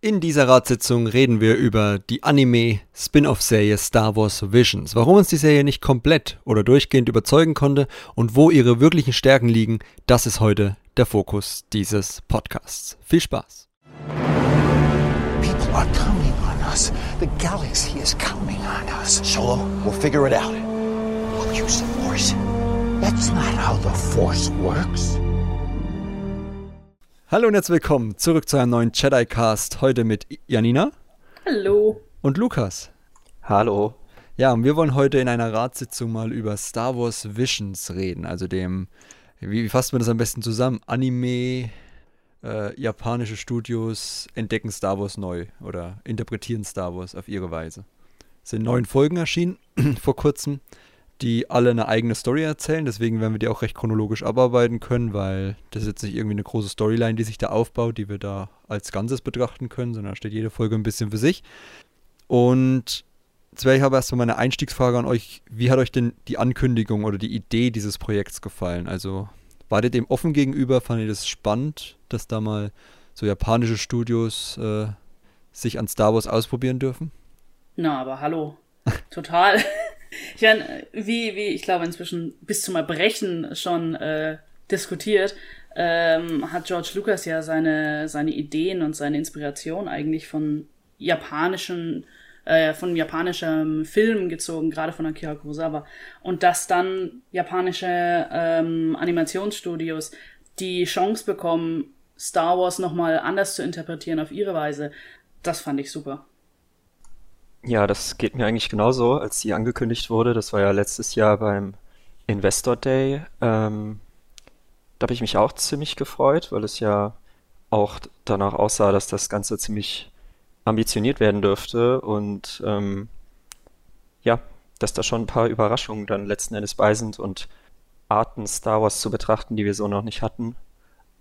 In dieser Ratssitzung reden wir über die Anime-Spin-off-Serie Star Wars Visions, warum uns die Serie nicht komplett oder durchgehend überzeugen konnte und wo ihre wirklichen Stärken liegen, das ist heute der Fokus dieses Podcasts. Viel Spaß! People are coming on us. The galaxy is coming on us. Solo, we'll figure it out. We'll use the Force. That's not how the Force works. Hallo und herzlich willkommen zurück zu einem neuen Jedi-Cast. Heute mit Janina. Hallo. Und Lukas. Hallo. Ja, und wir wollen heute in einer Ratssitzung mal über Star Wars Visions reden. Also dem, wie, wie fasst man das am besten zusammen? Anime, äh, japanische Studios entdecken Star Wars neu oder interpretieren Star Wars auf ihre Weise. Es sind neun Folgen erschienen vor kurzem die alle eine eigene Story erzählen. Deswegen werden wir die auch recht chronologisch abarbeiten können, weil das ist jetzt nicht irgendwie eine große Storyline, die sich da aufbaut, die wir da als Ganzes betrachten können, sondern da steht jede Folge ein bisschen für sich. Und jetzt wäre ich aber erstmal meine Einstiegsfrage an euch. Wie hat euch denn die Ankündigung oder die Idee dieses Projekts gefallen? Also war ihr dem offen gegenüber? Fand ihr das spannend, dass da mal so japanische Studios äh, sich an Star Wars ausprobieren dürfen? Na, aber hallo. Total. Ich meine, wie, wie ich glaube inzwischen bis zum Erbrechen schon äh, diskutiert, ähm, hat George Lucas ja seine, seine Ideen und seine Inspiration eigentlich von japanischen, äh, von japanischem Film gezogen, gerade von Akira Kurosawa. Und dass dann japanische ähm, Animationsstudios die Chance bekommen, Star Wars nochmal anders zu interpretieren auf ihre Weise, das fand ich super. Ja, das geht mir eigentlich genauso, als sie angekündigt wurde. Das war ja letztes Jahr beim Investor Day. Ähm, da habe ich mich auch ziemlich gefreut, weil es ja auch danach aussah, dass das Ganze ziemlich ambitioniert werden dürfte und ähm, ja, dass da schon ein paar Überraschungen dann letzten Endes bei sind und Arten Star Wars zu betrachten, die wir so noch nicht hatten.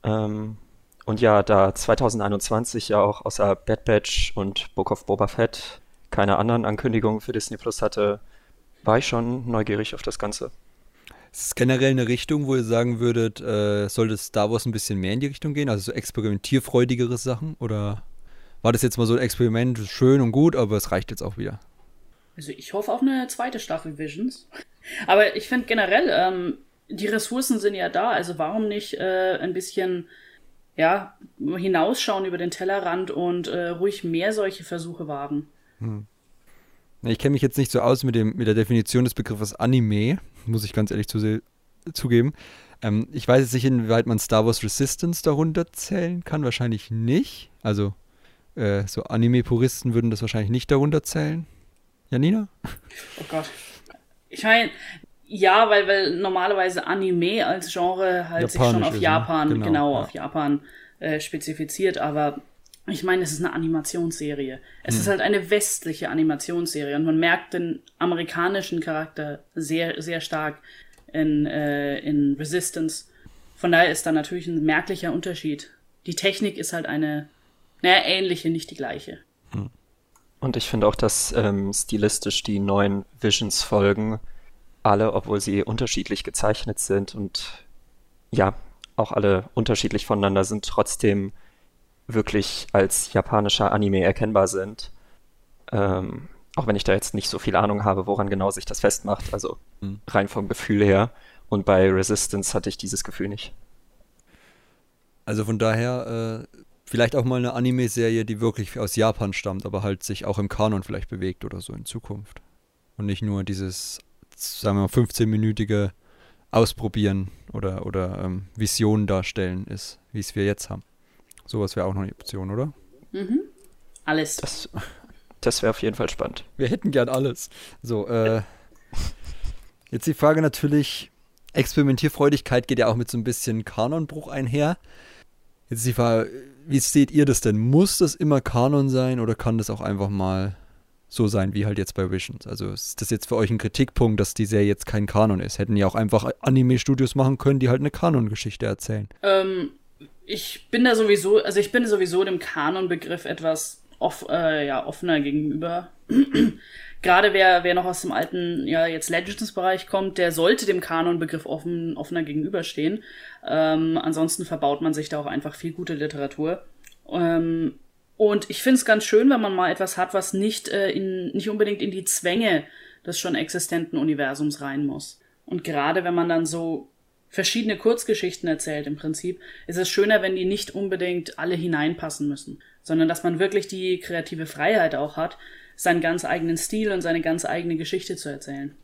Ähm, und ja, da 2021 ja auch außer Bad Batch und Book of Boba Fett keine anderen Ankündigungen für Disney Plus hatte, war ich schon neugierig auf das Ganze. Ist es generell eine Richtung, wo ihr sagen würdet, äh, sollte Star Wars ein bisschen mehr in die Richtung gehen? Also so experimentierfreudigere Sachen? Oder war das jetzt mal so ein Experiment, schön und gut, aber es reicht jetzt auch wieder? Also ich hoffe auf eine zweite Staffel Visions. Aber ich finde generell, ähm, die Ressourcen sind ja da, also warum nicht äh, ein bisschen ja, hinausschauen über den Tellerrand und äh, ruhig mehr solche Versuche wagen? Hm. Ich kenne mich jetzt nicht so aus mit, dem, mit der Definition des Begriffes Anime, muss ich ganz ehrlich zu, zugeben. Ähm, ich weiß jetzt nicht, inwieweit man Star Wars Resistance darunter zählen kann. Wahrscheinlich nicht. Also, äh, so Anime-Puristen würden das wahrscheinlich nicht darunter zählen. Janina? Oh Gott. Ich meine, ja, weil, weil normalerweise Anime als Genre halt Japanisch sich schon auf ist, Japan, genau, genau ja. auf Japan äh, spezifiziert, aber ich meine, es ist eine Animationsserie. Es hm. ist halt eine westliche Animationsserie und man merkt den amerikanischen Charakter sehr, sehr stark in, äh, in Resistance. Von daher ist da natürlich ein merklicher Unterschied. Die Technik ist halt eine, naja, ähnliche, nicht die gleiche. Hm. Und ich finde auch, dass ähm, stilistisch die neuen Visions folgen, alle, obwohl sie unterschiedlich gezeichnet sind und ja, auch alle unterschiedlich voneinander sind, trotzdem wirklich als japanischer Anime erkennbar sind. Ähm, auch wenn ich da jetzt nicht so viel Ahnung habe, woran genau sich das festmacht, also mhm. rein vom Gefühl her. Und bei Resistance hatte ich dieses Gefühl nicht. Also von daher äh, vielleicht auch mal eine Anime-Serie, die wirklich aus Japan stammt, aber halt sich auch im Kanon vielleicht bewegt oder so in Zukunft. Und nicht nur dieses, sagen wir mal, 15-minütige Ausprobieren oder, oder ähm, Visionen darstellen ist, wie es wir jetzt haben. Sowas wäre auch noch eine Option, oder? Mhm. Alles. Das, das wäre auf jeden Fall spannend. Wir hätten gern alles. So, äh, jetzt die Frage natürlich, Experimentierfreudigkeit geht ja auch mit so ein bisschen Kanonbruch einher. Jetzt die Frage, wie seht ihr das denn? Muss das immer Kanon sein oder kann das auch einfach mal so sein wie halt jetzt bei Visions? Also ist das jetzt für euch ein Kritikpunkt, dass die Serie jetzt kein Kanon ist? Hätten ja auch einfach Anime-Studios machen können, die halt eine Kanon-Geschichte erzählen. Ähm, ich bin da sowieso, also ich bin sowieso dem Kanonbegriff etwas off, äh, ja, offener gegenüber. Gerade wer, wer noch aus dem alten, ja, jetzt Legends-Bereich kommt, der sollte dem Kanonbegriff offen, offener gegenüberstehen. Ähm, ansonsten verbaut man sich da auch einfach viel gute Literatur. Ähm, Und ich finde es ganz schön, wenn man mal etwas hat, was nicht, äh, in, nicht unbedingt in die Zwänge des schon existenten Universums rein muss. Und gerade wenn man dann so verschiedene Kurzgeschichten erzählt im Prinzip, ist es schöner, wenn die nicht unbedingt alle hineinpassen müssen, sondern dass man wirklich die kreative Freiheit auch hat, seinen ganz eigenen Stil und seine ganz eigene Geschichte zu erzählen.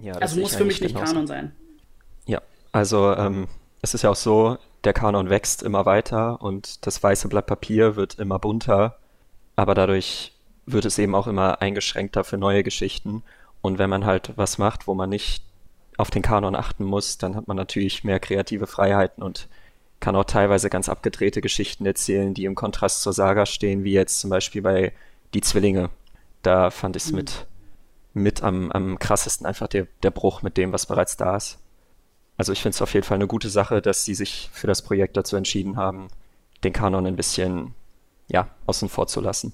Ja, also muss für mich nicht Kanon sein. Ja, also ähm, es ist ja auch so, der Kanon wächst immer weiter und das weiße Blatt Papier wird immer bunter, aber dadurch wird es eben auch immer eingeschränkter für neue Geschichten. Und wenn man halt was macht, wo man nicht auf den Kanon achten muss, dann hat man natürlich mehr kreative Freiheiten und kann auch teilweise ganz abgedrehte Geschichten erzählen, die im Kontrast zur Saga stehen, wie jetzt zum Beispiel bei Die Zwillinge. Da fand ich es mhm. mit, mit am, am krassesten einfach der, der Bruch mit dem, was bereits da ist. Also ich finde es auf jeden Fall eine gute Sache, dass sie sich für das Projekt dazu entschieden haben, den Kanon ein bisschen ja, außen vor zu lassen.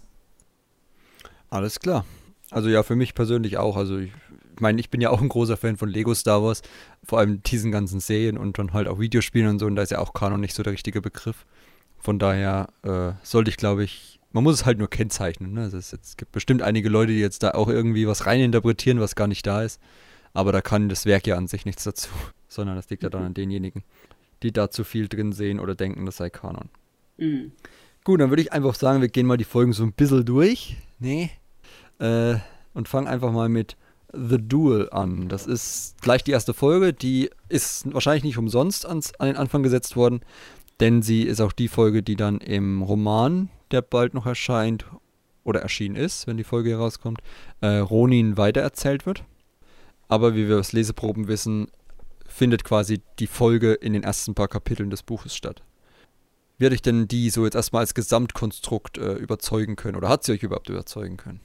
Alles klar. Also ja, für mich persönlich auch. Also ich meine, ich bin ja auch ein großer Fan von Lego Star Wars, vor allem diesen ganzen Serien und dann halt auch Videospielen und so. Und da ist ja auch Kanon nicht so der richtige Begriff. Von daher äh, sollte ich, glaube ich, man muss es halt nur kennzeichnen. Ne? Also es, es, gibt bestimmt einige Leute, die jetzt da auch irgendwie was reininterpretieren, was gar nicht da ist. Aber da kann das Werk ja an sich nichts dazu, sondern das liegt ja dann an denjenigen, die da zu viel drin sehen oder denken, das sei Kanon. Mhm. Gut, dann würde ich einfach sagen, wir gehen mal die Folgen so ein bisschen durch. Nee. Äh, und fangen einfach mal mit The Duel an. Das ist gleich die erste Folge. Die ist wahrscheinlich nicht umsonst ans, an den Anfang gesetzt worden, denn sie ist auch die Folge, die dann im Roman, der bald noch erscheint oder erschienen ist, wenn die Folge herauskommt, äh, Ronin weitererzählt wird. Aber wie wir aus Leseproben wissen, findet quasi die Folge in den ersten paar Kapiteln des Buches statt. Wie hat euch denn die so jetzt erstmal als Gesamtkonstrukt äh, überzeugen können? Oder hat sie euch überhaupt überzeugen können?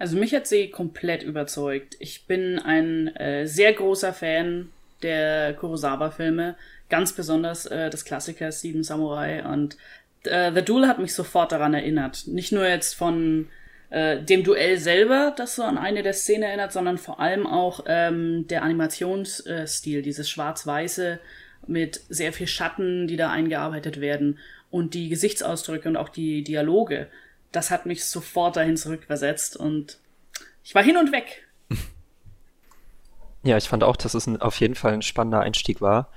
Also mich hat sie komplett überzeugt. Ich bin ein äh, sehr großer Fan der Kurosawa-Filme, ganz besonders äh, des Klassikers Sieben Samurai und äh, The Duel hat mich sofort daran erinnert. Nicht nur jetzt von äh, dem Duell selber, das so an eine der Szenen erinnert, sondern vor allem auch ähm, der Animationsstil, dieses schwarz-weiße mit sehr viel Schatten, die da eingearbeitet werden und die Gesichtsausdrücke und auch die Dialoge das hat mich sofort dahin zurückversetzt und ich war hin und weg. Ja, ich fand auch, dass es ein, auf jeden Fall ein spannender Einstieg war.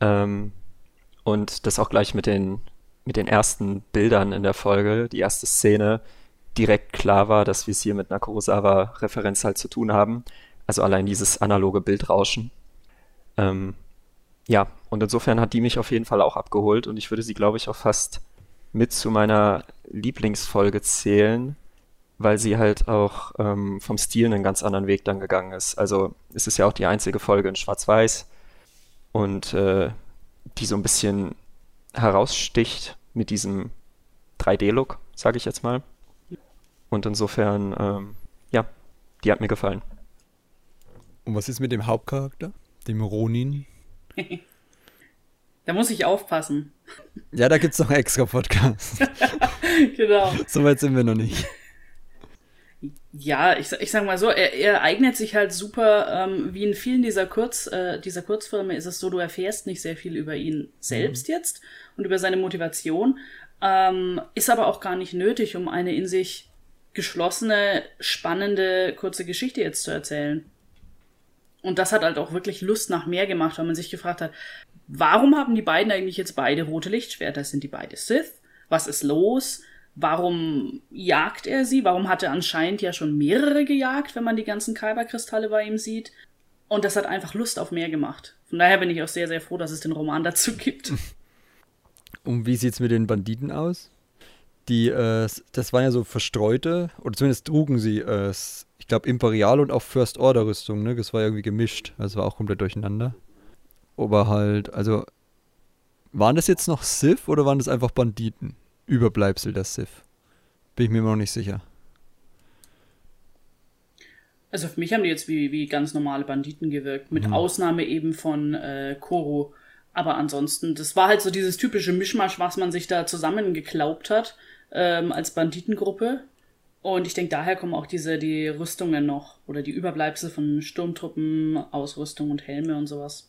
Ähm, und das auch gleich mit den, mit den ersten Bildern in der Folge, die erste Szene, direkt klar war, dass wir es hier mit einer Kurosawa-Referenz halt zu tun haben. Also allein dieses analoge Bildrauschen. Ähm, ja, und insofern hat die mich auf jeden Fall auch abgeholt und ich würde sie, glaube ich, auch fast mit zu meiner Lieblingsfolge zählen, weil sie halt auch ähm, vom Stil einen ganz anderen Weg dann gegangen ist. Also es ist ja auch die einzige Folge in Schwarz-Weiß und äh, die so ein bisschen heraussticht mit diesem 3D-Look, sage ich jetzt mal. Und insofern, ähm, ja, die hat mir gefallen. Und was ist mit dem Hauptcharakter, dem Ronin? Da muss ich aufpassen. Ja, da gibt es noch extra Podcasts. genau. Soweit sind wir noch nicht. Ja, ich, ich sag mal so, er, er eignet sich halt super, ähm, wie in vielen dieser, Kurz, äh, dieser Kurzfilme ist es so, du erfährst nicht sehr viel über ihn selbst mhm. jetzt und über seine Motivation, ähm, ist aber auch gar nicht nötig, um eine in sich geschlossene, spannende, kurze Geschichte jetzt zu erzählen. Und das hat halt auch wirklich Lust nach mehr gemacht, weil man sich gefragt hat, warum haben die beiden eigentlich jetzt beide rote Lichtschwerter? Sind die beide Sith? Was ist los? Warum jagt er sie? Warum hat er anscheinend ja schon mehrere gejagt, wenn man die ganzen Kyberkristalle bei ihm sieht? Und das hat einfach Lust auf mehr gemacht. Von daher bin ich auch sehr, sehr froh, dass es den Roman dazu gibt. Und wie sieht's mit den Banditen aus? Die, äh, das waren ja so verstreute, oder zumindest trugen sie, äh, ich glaube, Imperial und auch First Order Rüstung, ne? Das war irgendwie gemischt. Also war auch komplett durcheinander. Aber halt, also, waren das jetzt noch Sith oder waren das einfach Banditen? Überbleibsel der Sith? Bin ich mir immer noch nicht sicher. Also für mich haben die jetzt wie, wie ganz normale Banditen gewirkt, mit mhm. Ausnahme eben von äh, Koro. Aber ansonsten, das war halt so dieses typische Mischmasch, was man sich da zusammengeklaubt hat ähm, als Banditengruppe. Und ich denke, daher kommen auch diese die Rüstungen noch oder die Überbleibsel von Sturmtruppen, Ausrüstung und Helme und sowas.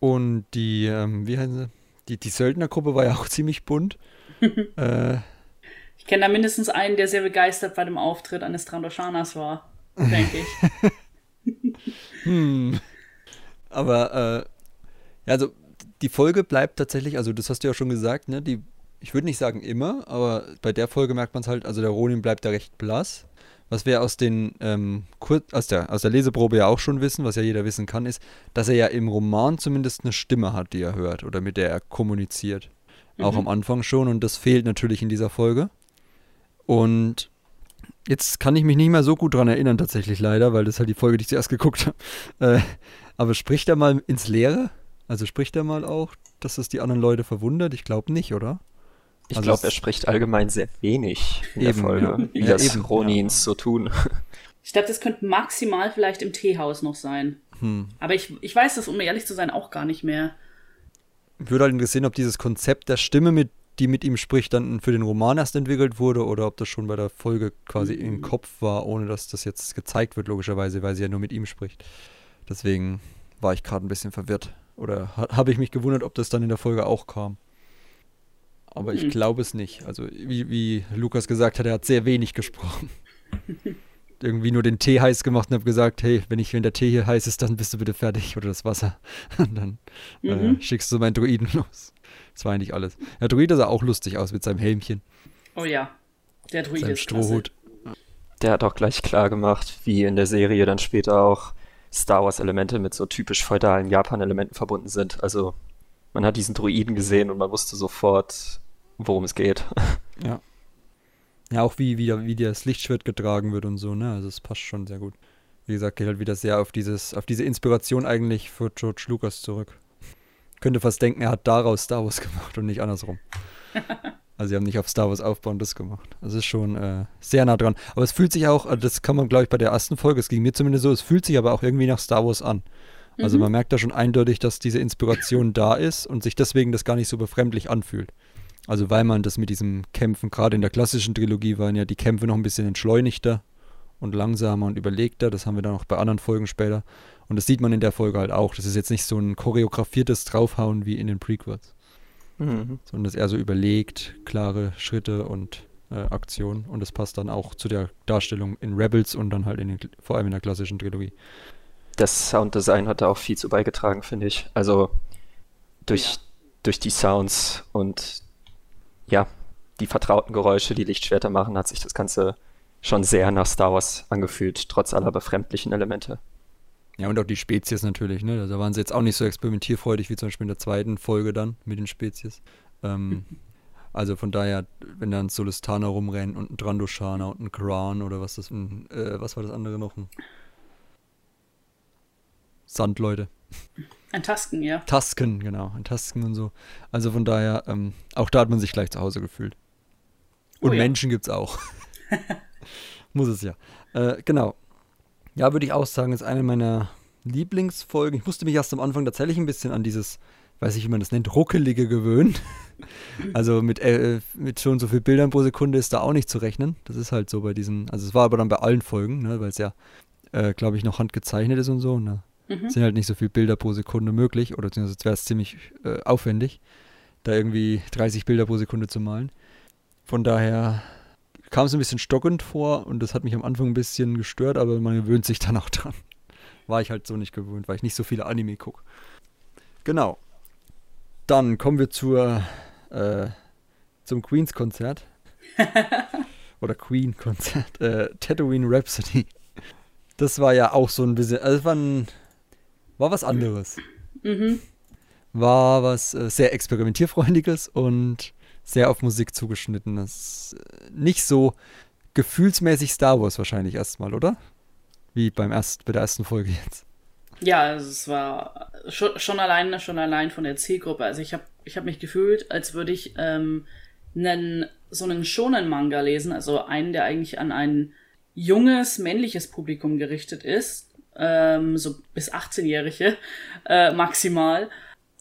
Und die, ähm, wie heißen sie? Die, die Söldnergruppe war ja auch ziemlich bunt. äh, ich kenne da mindestens einen, der sehr begeistert bei dem Auftritt eines Trandoshanas war, denke ich. hm. Aber, äh, also die Folge bleibt tatsächlich, also das hast du ja schon gesagt, ne, die, ich würde nicht sagen immer, aber bei der Folge merkt man es halt, also der Ronin bleibt da recht blass. Was wir aus den ähm, aus, der, aus der Leseprobe ja auch schon wissen, was ja jeder wissen kann, ist, dass er ja im Roman zumindest eine Stimme hat, die er hört oder mit der er kommuniziert. Mhm. Auch am Anfang schon und das fehlt natürlich in dieser Folge. Und jetzt kann ich mich nicht mehr so gut dran erinnern, tatsächlich leider, weil das halt die Folge, die ich zuerst geguckt habe. Äh, aber spricht er mal ins Leere? Also spricht er mal auch, dass das die anderen Leute verwundert? Ich glaube nicht, oder? Ich also glaube, er spricht allgemein sehr wenig in eben, der Folge, ja. wie ja, das eben, Ronins ja. so tun. Ich glaube, das könnte maximal vielleicht im Teehaus noch sein. Hm. Aber ich, ich weiß das, um ehrlich zu sein, auch gar nicht mehr. Ich würde halt interessieren, ob dieses Konzept der Stimme, mit, die mit ihm spricht, dann für den Roman erst entwickelt wurde oder ob das schon bei der Folge quasi mhm. im Kopf war, ohne dass das jetzt gezeigt wird, logischerweise, weil sie ja nur mit ihm spricht. Deswegen war ich gerade ein bisschen verwirrt. Oder ha habe ich mich gewundert, ob das dann in der Folge auch kam. Aber ich mhm. glaube es nicht. Also, wie, wie Lukas gesagt hat, er hat sehr wenig gesprochen. Irgendwie nur den Tee heiß gemacht und habe gesagt, hey, wenn ich, wenn der Tee hier heiß ist, dann bist du bitte fertig oder das Wasser. Und dann äh, mhm. äh, schickst du meinen Druiden los. Das war eigentlich alles. Der Druide sah auch lustig aus mit seinem Helmchen. Oh ja, der Druide seinem ist Strohhut. Klasse. Der hat auch gleich klar gemacht, wie in der Serie dann später auch Star Wars-Elemente mit so typisch feudalen Japan-Elementen verbunden sind. Also man hat diesen Druiden gesehen und man wusste sofort, worum es geht. Ja. Ja, auch wie, wie, wie das Lichtschwert getragen wird und so, ne? Also es passt schon sehr gut. Wie gesagt, geht halt wieder sehr auf dieses, auf diese Inspiration eigentlich für George Lucas zurück. Könnte fast denken, er hat daraus Star Wars gemacht und nicht andersrum. Also sie haben nicht auf Star Wars aufbauen das gemacht. Das ist schon äh, sehr nah dran. Aber es fühlt sich auch, äh, das kann man glaube ich bei der ersten Folge, es ging mir zumindest so, es fühlt sich aber auch irgendwie nach Star Wars an. Also mhm. man merkt da schon eindeutig, dass diese Inspiration da ist und sich deswegen das gar nicht so befremdlich anfühlt. Also weil man das mit diesem Kämpfen, gerade in der klassischen Trilogie waren ja die Kämpfe noch ein bisschen entschleunigter und langsamer und überlegter. Das haben wir dann auch bei anderen Folgen später. Und das sieht man in der Folge halt auch. Das ist jetzt nicht so ein choreografiertes Draufhauen wie in den Prequels. Mhm. Sondern das eher so überlegt, klare Schritte und äh, Aktionen. Und das passt dann auch zu der Darstellung in Rebels und dann halt in den, vor allem in der klassischen Trilogie. Das Sounddesign hat da auch viel zu beigetragen, finde ich. Also durch, ja. durch die Sounds und ja, die vertrauten Geräusche, die Lichtschwerter machen, hat sich das Ganze schon sehr nach Star Wars angefühlt, trotz aller befremdlichen Elemente. Ja, und auch die Spezies natürlich, ne? Also da waren sie jetzt auch nicht so experimentierfreudig wie zum Beispiel in der zweiten Folge dann mit den Spezies. Ähm, also von daher, wenn da ein Solistana rumrennt und ein Drandoshana und ein Kran oder was das, ein, äh, was war das andere noch? Ein Sandleute. Ein Tasken, ja. Tasken, genau. Ein Tasken und so. Also von daher, ähm, auch da hat man sich gleich zu Hause gefühlt. Und oh, ja. Menschen gibt's auch. Muss es ja. Äh, genau. Ja, würde ich auch sagen, ist eine meiner Lieblingsfolgen. Ich musste mich erst am Anfang tatsächlich ein bisschen an dieses, weiß ich, wie man das nennt, ruckelige gewöhnen. also mit, äh, mit schon so viel Bildern pro Sekunde ist da auch nicht zu rechnen. Das ist halt so bei diesen, also es war aber dann bei allen Folgen, ne, weil es ja, äh, glaube ich, noch handgezeichnet ist und so. Ne? Mhm. Sind halt nicht so viele Bilder pro Sekunde möglich oder sonst wäre es ziemlich äh, aufwendig, da irgendwie 30 Bilder pro Sekunde zu malen. Von daher kam es ein bisschen stockend vor und das hat mich am Anfang ein bisschen gestört, aber man gewöhnt sich dann auch dran. War ich halt so nicht gewöhnt, weil ich nicht so viele Anime gucke. Genau. Dann kommen wir zur, äh, zum Queens-Konzert. Oder Queen-Konzert. Äh, Tatooine Rhapsody. Das war ja auch so ein bisschen, also war ein war was anderes. Mhm. War was äh, sehr experimentierfreundliches und sehr auf Musik zugeschnittenes. Nicht so gefühlsmäßig Star Wars wahrscheinlich erstmal, oder? Wie beim erst, bei der ersten Folge jetzt. Ja, also es war schon, schon allein, schon allein von der Zielgruppe. Also ich habe ich hab mich gefühlt, als würde ich ähm, einen, so einen Shonen-Manga lesen, also einen, der eigentlich an ein junges, männliches Publikum gerichtet ist ähm, so bis 18-Jährige äh, maximal.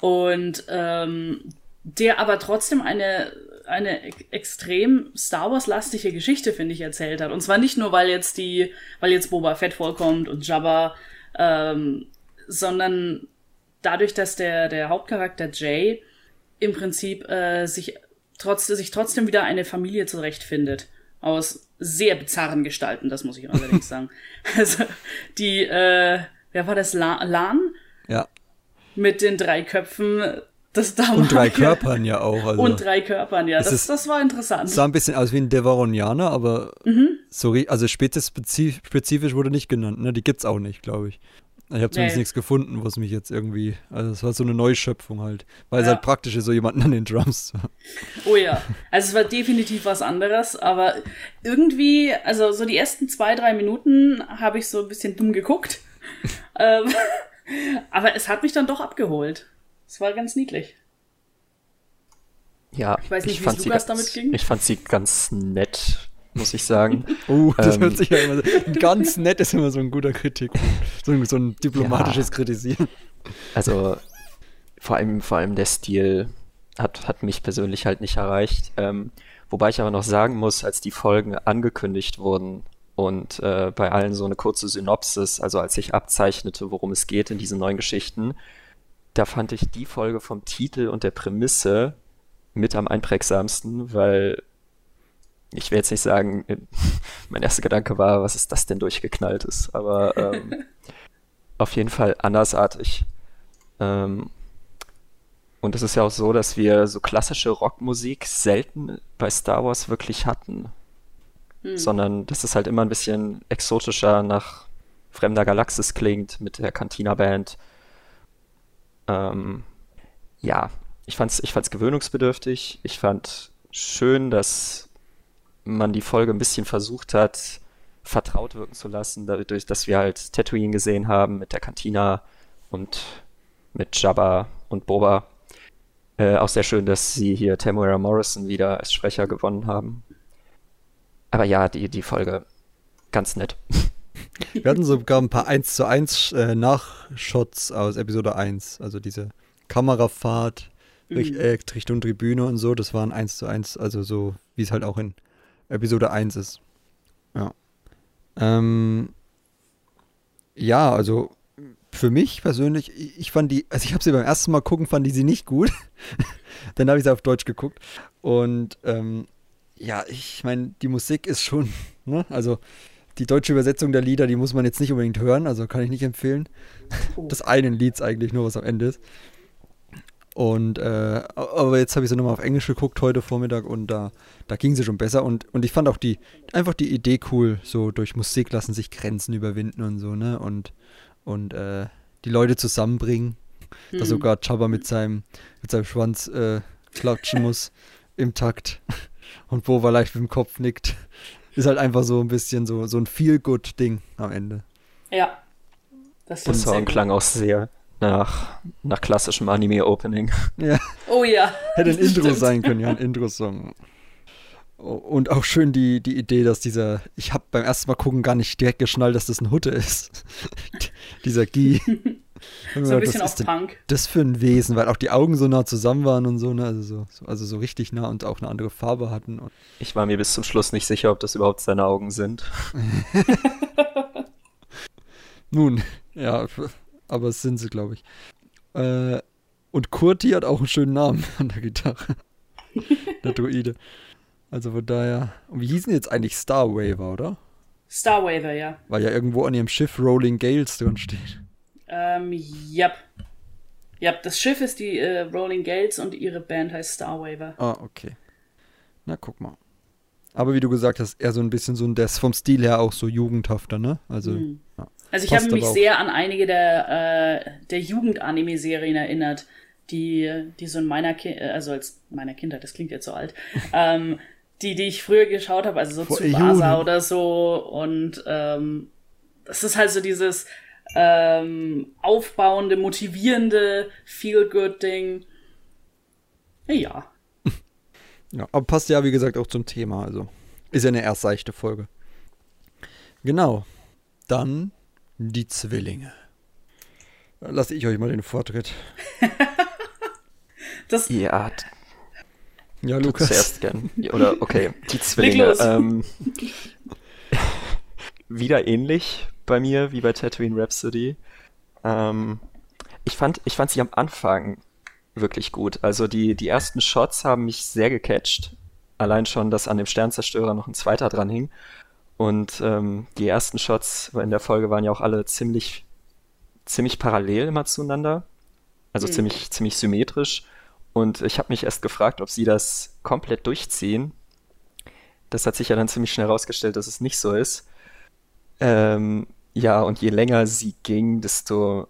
Und ähm, der aber trotzdem eine, eine extrem Star Wars-lastige Geschichte, finde ich, erzählt hat. Und zwar nicht nur, weil jetzt die, weil jetzt Boba Fett vorkommt und Jabba, ähm, sondern dadurch, dass der, der Hauptcharakter Jay im Prinzip äh, sich, trotz, sich trotzdem wieder eine Familie zurechtfindet. Aus sehr bizarren Gestalten, das muss ich allerdings sagen. Also die, äh, wer war das? La Lan? Ja. Mit den drei Köpfen das Und drei Körpern ja auch. Also und drei Körpern, ja. Das, ist, das war interessant. Sah ein bisschen aus wie ein Devaronianer, aber mhm. so, also spezifisch wurde nicht genannt. Ne? Die gibt's auch nicht, glaube ich. Ich habe zumindest nee. nichts gefunden, was mich jetzt irgendwie. Also, es war so eine Neuschöpfung halt. Weil ja. es halt praktisch ist, so jemanden an den Drums zu Oh ja. Also, es war definitiv was anderes, aber irgendwie, also so die ersten zwei, drei Minuten habe ich so ein bisschen dumm geguckt. ähm, aber es hat mich dann doch abgeholt. Es war ganz niedlich. Ja, ich weiß nicht, wie es Lukas damit ging. Ich fand sie ganz nett, muss ich sagen. uh, das ähm, hört sich ja immer so. Ganz nett ist immer so ein guter Kritik. So, so ein diplomatisches ja, Kritisieren. Also, vor allem, vor allem der Stil hat, hat mich persönlich halt nicht erreicht. Ähm, wobei ich aber noch sagen muss, als die Folgen angekündigt wurden und äh, bei allen so eine kurze Synopsis, also als ich abzeichnete, worum es geht in diesen neuen Geschichten, da fand ich die Folge vom Titel und der Prämisse mit am einprägsamsten, weil ich will jetzt nicht sagen, mein erster Gedanke war, was ist das denn durchgeknallt ist, aber ähm, auf jeden Fall andersartig. Ähm, und es ist ja auch so, dass wir so klassische Rockmusik selten bei Star Wars wirklich hatten. Hm. Sondern dass es halt immer ein bisschen exotischer nach fremder Galaxis klingt mit der Cantina Band ähm, ja, ich fand's, ich fand's gewöhnungsbedürftig. Ich fand schön, dass man die Folge ein bisschen versucht hat, vertraut wirken zu lassen, dadurch, dass wir halt Tatooine gesehen haben mit der Cantina und mit Jabba und Boba. Äh, auch sehr schön, dass sie hier Tamara Morrison wieder als Sprecher gewonnen haben. Aber ja, die, die Folge ganz nett. Wir hatten sogar ein paar 1 zu 1 äh, Nachshots aus Episode 1. Also diese Kamerafahrt mhm. Richtung Tribüne und so. Das waren 1 zu 1, also so wie es halt auch in Episode 1 ist. Ja. Ähm, ja, also für mich persönlich, ich fand die, also ich habe sie beim ersten Mal gucken, fand ich sie nicht gut. Dann habe ich sie auf Deutsch geguckt. Und ähm, ja, ich meine, die Musik ist schon, ne? Also die deutsche Übersetzung der Lieder, die muss man jetzt nicht unbedingt hören, also kann ich nicht empfehlen. Oh. Das einen Lieds eigentlich nur, was am Ende ist. Und äh, aber jetzt habe ich sie nochmal auf Englisch geguckt heute Vormittag und da, da ging sie schon besser und, und ich fand auch die einfach die Idee cool, so durch Musik lassen sich Grenzen überwinden und so, ne? Und, und äh, die Leute zusammenbringen. Mhm. Dass sogar Chaba mit seinem, mit seinem Schwanz äh, klatschen muss im Takt. Und Bova leicht mit dem Kopf nickt ist halt einfach so ein bisschen so, so ein Feel-Good-Ding am Ende. Ja. Das Der Song klang auch sehr nach, nach klassischem Anime-Opening. Ja. Oh ja. Hätte ein Intro stimmt. sein können, ja, ein Intro-Song. Und auch schön die, die Idee, dass dieser, ich habe beim ersten Mal gucken gar nicht direkt geschnallt, dass das ein Hutte ist. dieser Guy. so ein bisschen auf Punk. Das für ein Wesen, weil auch die Augen so nah zusammen waren und so, ne? Also so, also so richtig nah und auch eine andere Farbe hatten. ich war mir bis zum Schluss nicht sicher, ob das überhaupt seine Augen sind. Nun, ja, aber es sind sie, glaube ich. Äh, und Kurti hat auch einen schönen Namen an der Gitarre. der Druide. Also von daher. Und wie hießen jetzt eigentlich Star Waver, oder? Star Waver, ja. Weil ja irgendwo an ihrem Schiff Rolling Gales drin steht. Ähm, yep. Yep, das Schiff ist die äh, Rolling Gales und ihre Band heißt Starwaver. Ah, okay. Na, guck mal. Aber wie du gesagt hast, eher so ein bisschen so ein, der ist vom Stil her auch so jugendhafter, ne? Also, mhm. ja. also ich habe mich sehr an einige der, äh, der Jugend-Anime-Serien erinnert, die, die so in meiner Kindheit, äh, also als meiner Kindheit, das klingt jetzt so alt, ähm, die, die ich früher geschaut habe, also so Vor Tsubasa oder so und ähm, das ist halt so dieses, ähm, aufbauende, motivierende, feel-good-Ding. Ja. Ja, aber passt ja, wie gesagt, auch zum Thema. Also ist ja eine erst seichte Folge. Genau. Dann die Zwillinge. Lasse ich euch mal den Vortritt. das ja. Ja, Lukas. Zuerst gern. Oder, okay, die Zwillinge. Ähm, wieder ähnlich bei mir, wie bei Tatooine Rhapsody. Ähm, ich, fand, ich fand sie am Anfang wirklich gut. Also die, die ersten Shots haben mich sehr gecatcht. Allein schon, dass an dem Sternzerstörer noch ein zweiter dran hing. Und ähm, die ersten Shots in der Folge waren ja auch alle ziemlich, ziemlich parallel immer zueinander. Also mhm. ziemlich, ziemlich symmetrisch. Und ich habe mich erst gefragt, ob sie das komplett durchziehen. Das hat sich ja dann ziemlich schnell herausgestellt, dass es nicht so ist. Ähm, ja, und je länger sie ging, desto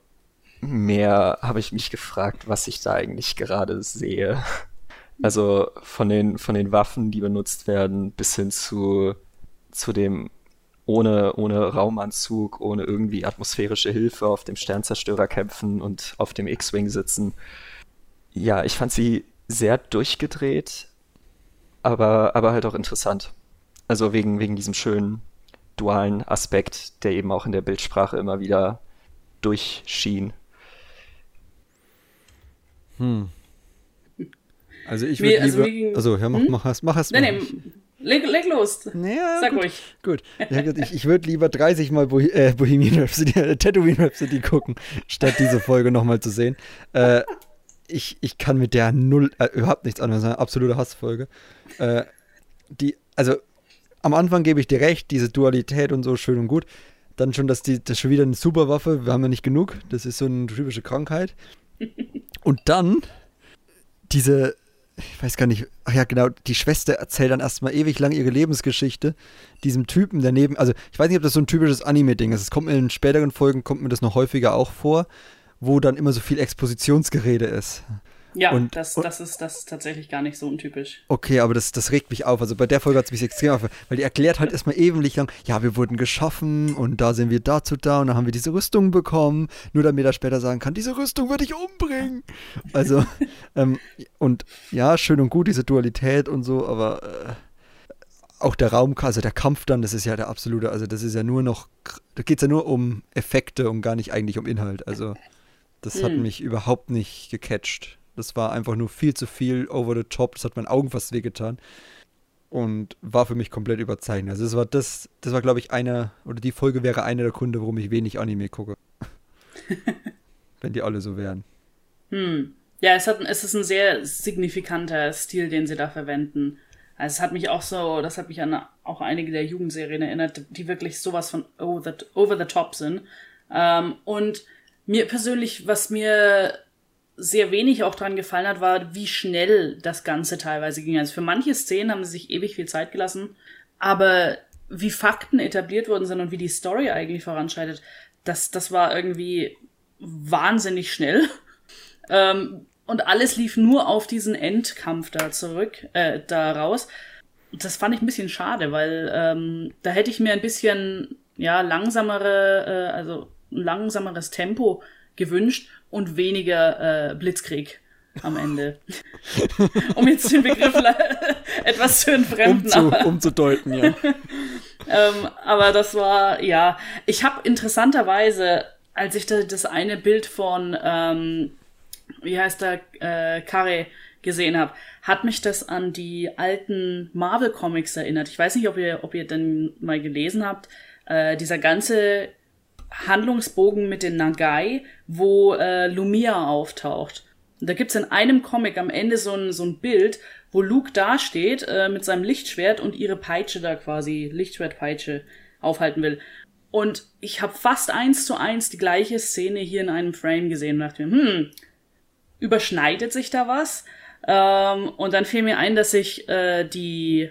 mehr habe ich mich gefragt, was ich da eigentlich gerade sehe. Also von den, von den Waffen, die benutzt werden, bis hin zu, zu dem ohne, ohne Raumanzug, ohne irgendwie atmosphärische Hilfe auf dem Sternzerstörer kämpfen und auf dem X-Wing sitzen. Ja, ich fand sie sehr durchgedreht, aber, aber halt auch interessant. Also wegen, wegen diesem schönen dualen Aspekt, der eben auch in der Bildsprache immer wieder durchschien. Hm. Also ich würde also lieber. Also, ja, mach, hm? mach, mach, mach es. Nee, nee, leg, leg los. Naja, Sag gut, ruhig. Gut. Ich, ich würde lieber 30 Mal Bo äh, Bohemian Rhapsody, äh, Tatooine Rhapsody gucken, statt diese Folge nochmal zu sehen. Äh, ich, ich kann mit der null, äh, überhaupt nichts anderes, eine absolute Hassfolge. Äh, die, also am Anfang gebe ich dir recht, diese Dualität und so schön und gut. Dann schon, dass die, das schon wieder eine Superwaffe, wir haben ja nicht genug, das ist so eine typische Krankheit. Und dann diese, ich weiß gar nicht, ach ja, genau, die Schwester erzählt dann erstmal ewig lang ihre Lebensgeschichte diesem Typen daneben. Also, ich weiß nicht, ob das so ein typisches Anime-Ding ist. Es kommt in späteren Folgen, kommt mir das noch häufiger auch vor, wo dann immer so viel Expositionsgerede ist. Ja, und, das, das, ist, das ist tatsächlich gar nicht so untypisch. Okay, aber das, das regt mich auf. Also bei der Folge hat es mich extrem auf, weil die erklärt halt erstmal ewig lang, ja, wir wurden geschaffen und da sind wir dazu da und dann haben wir diese Rüstung bekommen, nur damit er später sagen kann, diese Rüstung würde ich umbringen. Also, ähm, und ja, schön und gut, diese Dualität und so, aber äh, auch der Raum, also der Kampf dann, das ist ja der absolute, also das ist ja nur noch, da geht es ja nur um Effekte und gar nicht eigentlich um Inhalt. Also, das hm. hat mich überhaupt nicht gecatcht. Das war einfach nur viel zu viel over the top. Das hat meinen Augen fast wehgetan. Und war für mich komplett überzeichnet. Also das war das, das war, glaube ich, einer, oder die Folge wäre einer der Gründe, warum ich wenig Anime gucke. Wenn die alle so wären. Hm. Ja, es, hat, es ist ein sehr signifikanter Stil, den sie da verwenden. Also es hat mich auch so, das hat mich an auch einige der Jugendserien erinnert, die wirklich sowas von over the, over the top sind. Ähm, und mir persönlich, was mir sehr wenig auch dran gefallen hat, war, wie schnell das Ganze teilweise ging. Also für manche Szenen haben sie sich ewig viel Zeit gelassen, aber wie Fakten etabliert worden sind und wie die Story eigentlich voranschreitet, das, das war irgendwie wahnsinnig schnell. Ähm, und alles lief nur auf diesen Endkampf da zurück, äh, da raus. Das fand ich ein bisschen schade, weil ähm, da hätte ich mir ein bisschen, ja, langsamere, äh, also ein langsameres Tempo gewünscht und weniger äh, Blitzkrieg am Ende. um jetzt den Begriff etwas zu entfremden. Um umzudeuten, ja. ähm, aber das war, ja, ich habe interessanterweise, als ich da das eine Bild von, ähm, wie heißt der, äh, Kare gesehen habe, hat mich das an die alten Marvel Comics erinnert. Ich weiß nicht, ob ihr, ob ihr denn mal gelesen habt. Äh, dieser ganze Handlungsbogen mit den Nagai, wo äh, Lumia auftaucht. Und da gibt's in einem Comic am Ende so ein, so ein Bild, wo Luke dasteht äh, mit seinem Lichtschwert und ihre Peitsche da quasi, Lichtschwertpeitsche, aufhalten will. Und ich habe fast eins zu eins die gleiche Szene hier in einem Frame gesehen und dachte mir, hm, überschneidet sich da was? Ähm, und dann fiel mir ein, dass sich äh, die,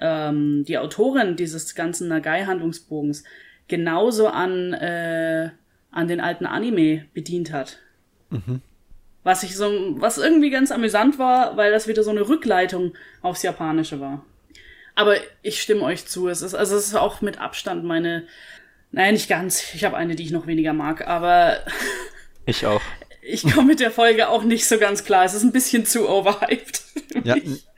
ähm, die Autorin dieses ganzen Nagai-Handlungsbogens genauso an, äh, an den alten Anime bedient hat. Mhm. Was ich so, was irgendwie ganz amüsant war, weil das wieder so eine Rückleitung aufs Japanische war. Aber ich stimme euch zu, es ist, also es ist auch mit Abstand meine, naja, nicht ganz. Ich habe eine, die ich noch weniger mag, aber. Ich auch. Ich komme mit der Folge auch nicht so ganz klar. Es ist ein bisschen zu overhyped. Ja,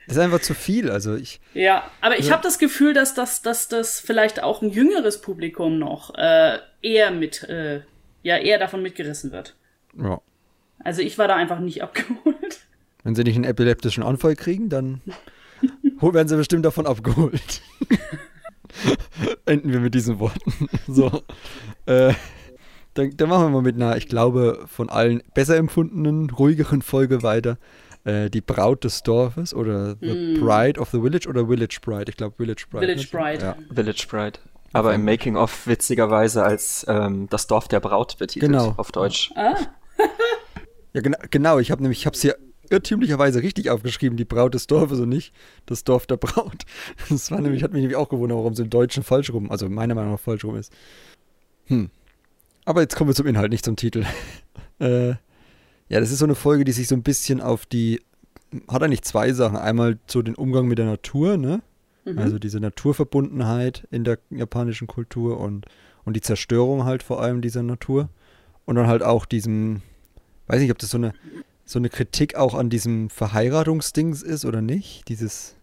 das ist einfach zu viel. Also ich. Ja, aber ich also, habe das Gefühl, dass das, dass das vielleicht auch ein jüngeres Publikum noch äh, eher mit, äh, ja, eher davon mitgerissen wird. Ja. Also ich war da einfach nicht abgeholt. Wenn sie nicht einen epileptischen Anfall kriegen, dann werden sie bestimmt davon abgeholt. Enden wir mit diesen Worten. so. Äh, dann, dann machen wir mal mit einer, ich glaube, von allen besser empfundenen, ruhigeren Folge weiter. Äh, die Braut des Dorfes oder The Mm. Bride of the Village oder Village Bride. Ich glaube Village Bride. Village ne? Bride. Ja. Village Bride. Aber im Making-of witzigerweise als ähm, das Dorf der Braut betitelt Genau. auf Deutsch. Ah, Ja, genau, genau. Ich habe nämlich, ich habe es hier irrtümlicherweise richtig aufgeschrieben, die Braut des Dorfes und nicht das Dorf der Braut. Das war nämlich, hat mich nämlich auch gewundert, warum es im Deutschen falsch rum, also meiner Meinung nach falsch rum ist. Hm. Aber jetzt kommen wir zum Inhalt, nicht zum Titel. äh, ja, das ist so eine Folge, die sich so ein bisschen auf die, hat eigentlich zwei Sachen. Einmal so den Umgang mit der Natur, ne? mhm. Also diese Naturverbundenheit in der japanischen Kultur und, und die Zerstörung halt vor allem dieser Natur. Und dann halt auch diesem, weiß nicht, ob das so eine, so eine Kritik auch an diesem Verheiratungsdings ist oder nicht. Dieses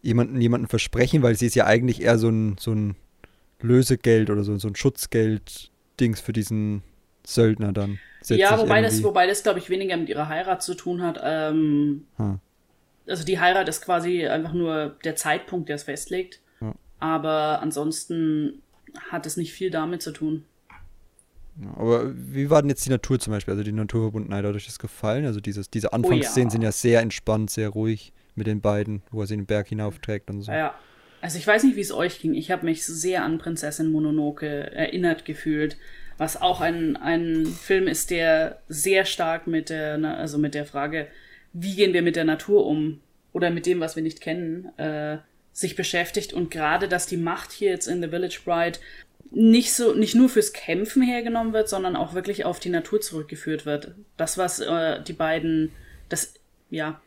jemanden, jemanden versprechen, weil sie ist ja eigentlich eher so ein, so ein Lösegeld oder so, so ein Schutzgeld-Dings für diesen Söldner dann. Ja, wobei das, wobei das, glaube ich, weniger mit ihrer Heirat zu tun hat. Ähm, Hm. also die Heirat ist quasi einfach nur der Zeitpunkt, der es festlegt. Ja. Aber ansonsten hat es nicht viel damit zu tun. Ja, aber wie war denn jetzt die Natur zum Beispiel? Also die Naturverbundenheit, hat euch das gefallen? Also dieses, diese Anfangsszenen ja. sind ja sehr entspannt, sehr ruhig mit den beiden, wo er sie den Berg hinaufträgt und so. Ja. Also ich weiß nicht, wie es euch ging. Ich habe mich sehr an Prinzessin Mononoke erinnert gefühlt, was auch ein, ein Film ist, der sehr stark mit der, also mit der Frage, wie gehen wir mit der Natur um oder mit dem, was wir nicht kennen, äh, sich beschäftigt. Und gerade, dass die Macht hier jetzt in The Village Bride nicht so, nicht nur fürs Kämpfen hergenommen wird, sondern auch wirklich auf die Natur zurückgeführt wird. Das, was äh, die beiden, das, ja,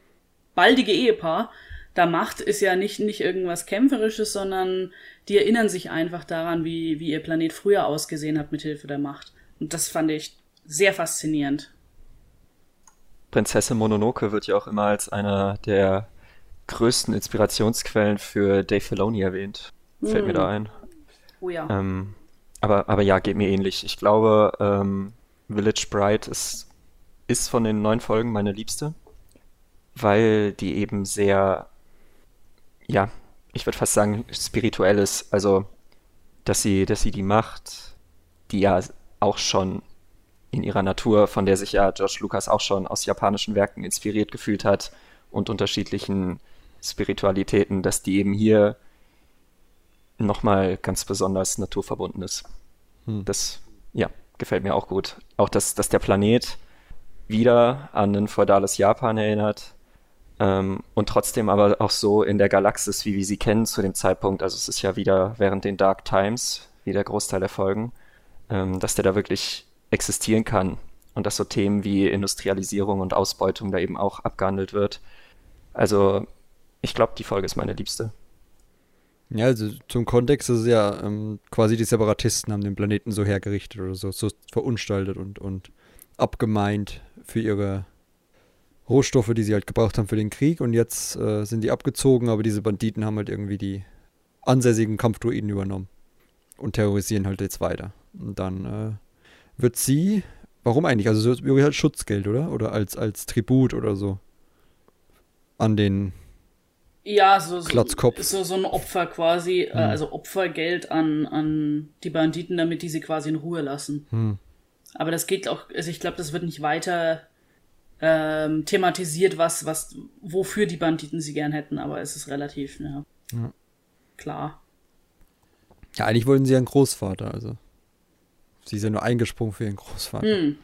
baldige Ehepaar da macht, ist ja nicht, nicht irgendwas Kämpferisches, sondern die erinnern sich einfach daran, wie, wie ihr Planet früher ausgesehen hat mit Hilfe der Macht. Und das fand ich sehr faszinierend. Prinzessin Mononoke wird ja auch immer als einer der größten Inspirationsquellen für Dave Filoni erwähnt. Fällt mir Hm. da ein. Oh ja. Ähm, aber, aber ja, geht mir ähnlich. Ich glaube, ähm, Village Bride ist, ist von den neun Folgen meine liebste, weil die eben sehr, ja, ich würde fast sagen, spirituell ist. Also, dass sie, dass sie die Macht, die ja auch schon in ihrer Natur, von der sich ja George Lucas auch schon aus japanischen Werken inspiriert gefühlt hat und unterschiedlichen Spiritualitäten, dass die eben hier nochmal ganz besonders naturverbunden ist. Hm. Das, ja, gefällt mir auch gut. Auch, dass, dass der Planet wieder an ein feudales Japan erinnert ähm, und trotzdem aber auch so in der Galaxis, wie wir sie kennen zu dem Zeitpunkt, also es ist ja wieder während den Dark Times, wie der Großteil der Folgen, ähm, dass der da wirklich existieren kann und dass so Themen wie Industrialisierung und Ausbeutung da eben auch abgehandelt wird. Also ich glaube, die Folge ist meine liebste. Ja, also zum Kontext ist es ja ähm, quasi die Separatisten haben den Planeten so hergerichtet oder so, so verunstaltet und, und abgemeint für ihre Rohstoffe, die sie halt gebraucht haben für den Krieg und jetzt äh, sind die abgezogen, aber diese Banditen haben halt irgendwie die ansässigen Kampfdruiden übernommen und terrorisieren halt jetzt weiter. Und dann äh, wird sie, warum eigentlich? Also so irgendwie halt Schutzgeld, oder? Oder als, als Tribut oder so an den Ja, so, so, so, so ein Opfer quasi, äh, also Opfergeld an, an die Banditen, damit die sie quasi in Ruhe lassen. Hm. Aber das geht auch, also ich glaube, das wird nicht weiter ähm, thematisiert, was, was, wofür die Banditen sie gern hätten, aber es ist relativ, ja. Ja. Klar. Ja, eigentlich wollten sie einen Großvater, also. Sie ist ja nur eingesprungen für ihren Großvater. Hm.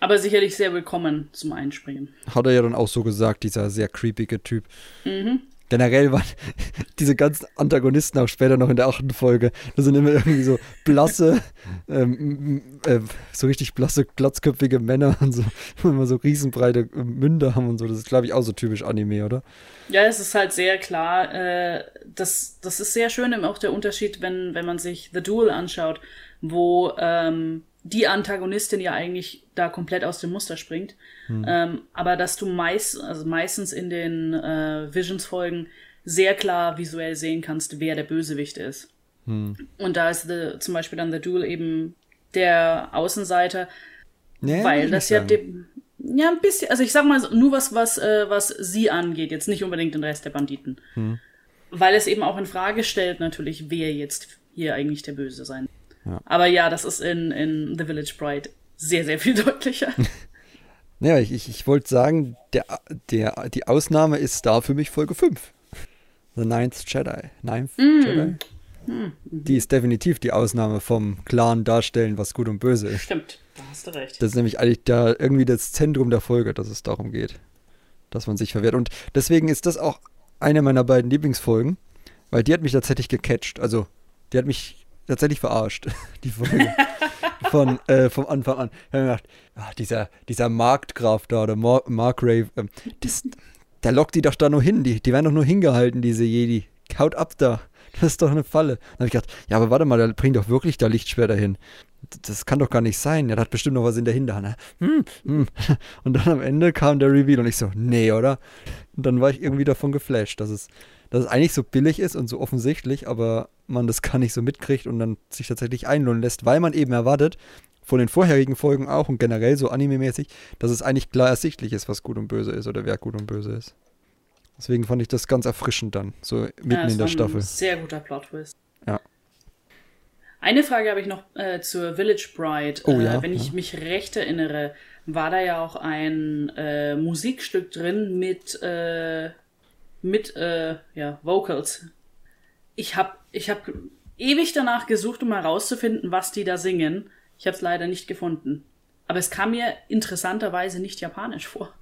Aber sicherlich sehr willkommen zum Einspringen. Hat er ja dann auch so gesagt, dieser sehr creepige Typ. Mhm. Generell waren diese ganzen Antagonisten auch später noch in der achten Folge, das sind immer irgendwie so blasse, ähm, äh, so richtig blasse, glatzköpfige Männer und so, immer so riesenbreite äh, Münder haben und so. Das ist, glaube ich, auch so typisch Anime, oder? Ja, es ist halt sehr klar, äh, das, das ist sehr schön eben auch der Unterschied, wenn, wenn man sich The Duel anschaut, wo ähm, die Antagonistin ja eigentlich da komplett aus dem Muster springt. Ähm, aber dass du meist, also meistens in den äh, Visions-Folgen sehr klar visuell sehen kannst, wer der Bösewicht ist. Hm. Und da ist the, zum Beispiel dann The Duel eben der Außenseiter, Nee, weil das ja dem, ja ein bisschen, also ich sag mal nur was was äh, was sie angeht, jetzt nicht unbedingt den Rest der Banditen, Hm. weil es eben auch in Frage stellt natürlich, wer jetzt hier eigentlich der Böse sein. Ja. Aber ja, das ist in, in The Village Bride sehr, sehr viel deutlicher. naja, ich, ich, ich wollte sagen, der, der, die Ausnahme ist da für mich Folge 5. The Ninth Jedi. Ninth mm. Jedi? Mm. Die ist definitiv die Ausnahme vom klaren Darstellen, was gut und böse ist. Stimmt, da hast du recht. Das ist nämlich eigentlich da irgendwie das Zentrum der Folge, dass es darum geht, dass man sich verwehrt. Und deswegen ist das auch eine meiner beiden Lieblingsfolgen, weil die hat mich tatsächlich gecatcht. Also, die hat mich tatsächlich verarscht, die Folge. Von, äh, vom Anfang an. Ich habe mir gedacht, ach, dieser, dieser Marktgraf da, der Mar Markrave, ähm, der lockt die doch da nur hin. Die, die werden doch nur hingehalten, diese Jedi. Haut ab da. Das ist doch eine Falle. Dann habe ich gedacht, ja, aber warte mal, der bringt doch wirklich da Lichtschwert dahin. Das kann doch gar nicht sein. Der hat bestimmt noch was in der Hinterhand. Ne? Hm, hm. Und dann am Ende kam der Reveal und ich so, nee, oder? Und dann war ich irgendwie davon geflasht, dass es, dass es eigentlich so billig ist und so offensichtlich, aber man das gar nicht so mitkriegt und dann sich tatsächlich einlohnen lässt, weil man eben erwartet, von den vorherigen Folgen auch und generell so anime-mäßig, dass es eigentlich klar ersichtlich ist, was gut und böse ist oder wer gut und böse ist. Deswegen fand ich das ganz erfrischend dann, so mitten ja, in der Staffel. sehr guter Plot-Twist. Ja. Eine Frage habe ich noch äh, zur Village Bride. Oh, äh, ja, wenn ich mich recht erinnere, war da ja auch ein äh, Musikstück drin mit, äh, mit äh, ja, Vocals. Ich habe ich hab ewig danach gesucht, um herauszufinden, was die da singen. Ich habe es leider nicht gefunden. Aber es kam mir interessanterweise nicht japanisch vor.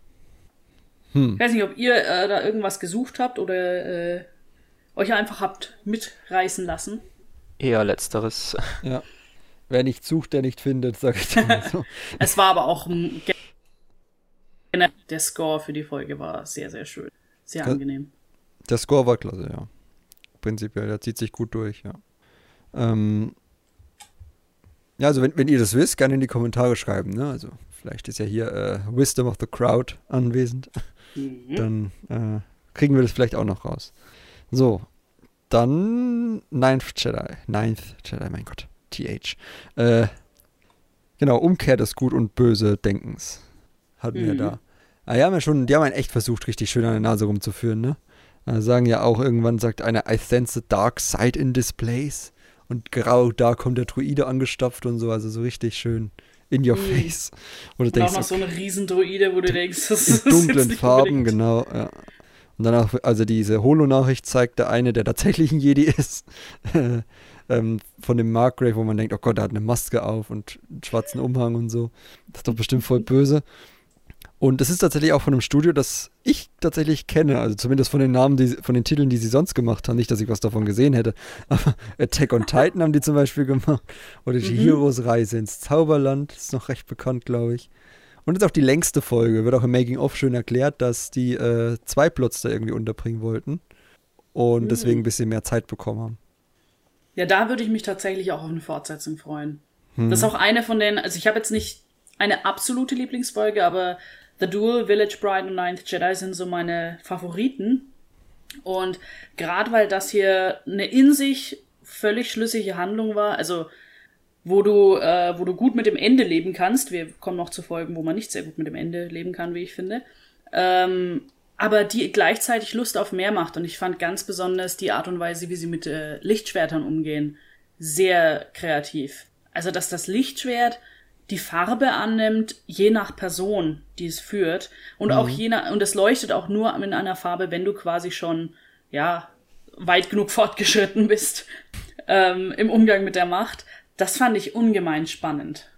Hm. Ich weiß nicht, ob ihr äh, da irgendwas gesucht habt oder äh, euch einfach habt mitreißen lassen. Eher letzteres. Ja. Wer nicht sucht, der nicht findet, sag ich dir mal so. es war aber auch der Score für die Folge war sehr, sehr schön. Sehr angenehm. Der Score war klasse, ja. Prinzipiell, der zieht sich gut durch, ja. Ähm, ja, also wenn, wenn ihr das wisst, gerne in die Kommentare schreiben. Ne? Also vielleicht ist ja hier äh, Wisdom of the Crowd anwesend. Mhm. Dann äh, kriegen wir das vielleicht auch noch raus. So, dann Ninth Jedi. Ninth Jedi, mein Gott. TH. Äh, genau, Umkehr des Gut und Böse Denkens hatten mhm. wir da. Ah, die haben ja schon, die haben einen echt versucht, richtig schön an der Nase rumzuführen, ne? Also sagen ja auch irgendwann, sagt einer, I sense the dark side in this place. Und grau, da kommt der Druide angestopft und so, also so richtig schön in your mhm. face. Und, und denkst, auch noch so eine Riesendruide, wo du denkst, das ist dunklen Farben, unbedingt. genau, ja. Und danach, also diese Holo-Nachricht zeigt der eine, der tatsächlich ein Jedi ist, ähm, von dem Markgrave, wo man denkt, oh Gott, der hat eine Maske auf und einen schwarzen Umhang und so. Das ist doch bestimmt voll böse. Und das ist tatsächlich auch von einem Studio, das ich tatsächlich kenne, also zumindest von den Namen, die, von den Titeln, die sie sonst gemacht haben. Nicht, dass ich was davon gesehen hätte, aber Attack on Titan haben die zum Beispiel gemacht. Oder die mhm. Heroes Reise ins Zauberland, ist noch recht bekannt, glaube ich. Und ist auch die längste Folge, wird auch im Making-of schön erklärt, dass die äh, zwei Plots da irgendwie unterbringen wollten und mhm. deswegen ein bisschen mehr Zeit bekommen haben. Ja, da würde ich mich tatsächlich auch auf eine Fortsetzung freuen. Mhm. Das ist auch eine von den, also ich habe jetzt nicht eine absolute Lieblingsfolge, aber The Duel, Village Bride und Ninth Jedi sind so meine Favoriten. Und gerade weil das hier eine in sich völlig schlüssige Handlung war, also wo du, äh, wo du gut mit dem Ende leben kannst, wir kommen noch zu Folgen, wo man nicht sehr gut mit dem Ende leben kann, wie ich finde, ähm, aber die gleichzeitig Lust auf mehr macht. Und ich fand ganz besonders die Art und Weise, wie sie mit äh, Lichtschwertern umgehen, sehr kreativ. Also, dass das Lichtschwert die Farbe annimmt, je nach Person, die es führt. Und mhm. auch je nach, und es leuchtet auch nur in einer Farbe, wenn du quasi schon, ja, weit genug fortgeschritten bist ähm, im Umgang mit der Macht. Das fand ich ungemein spannend.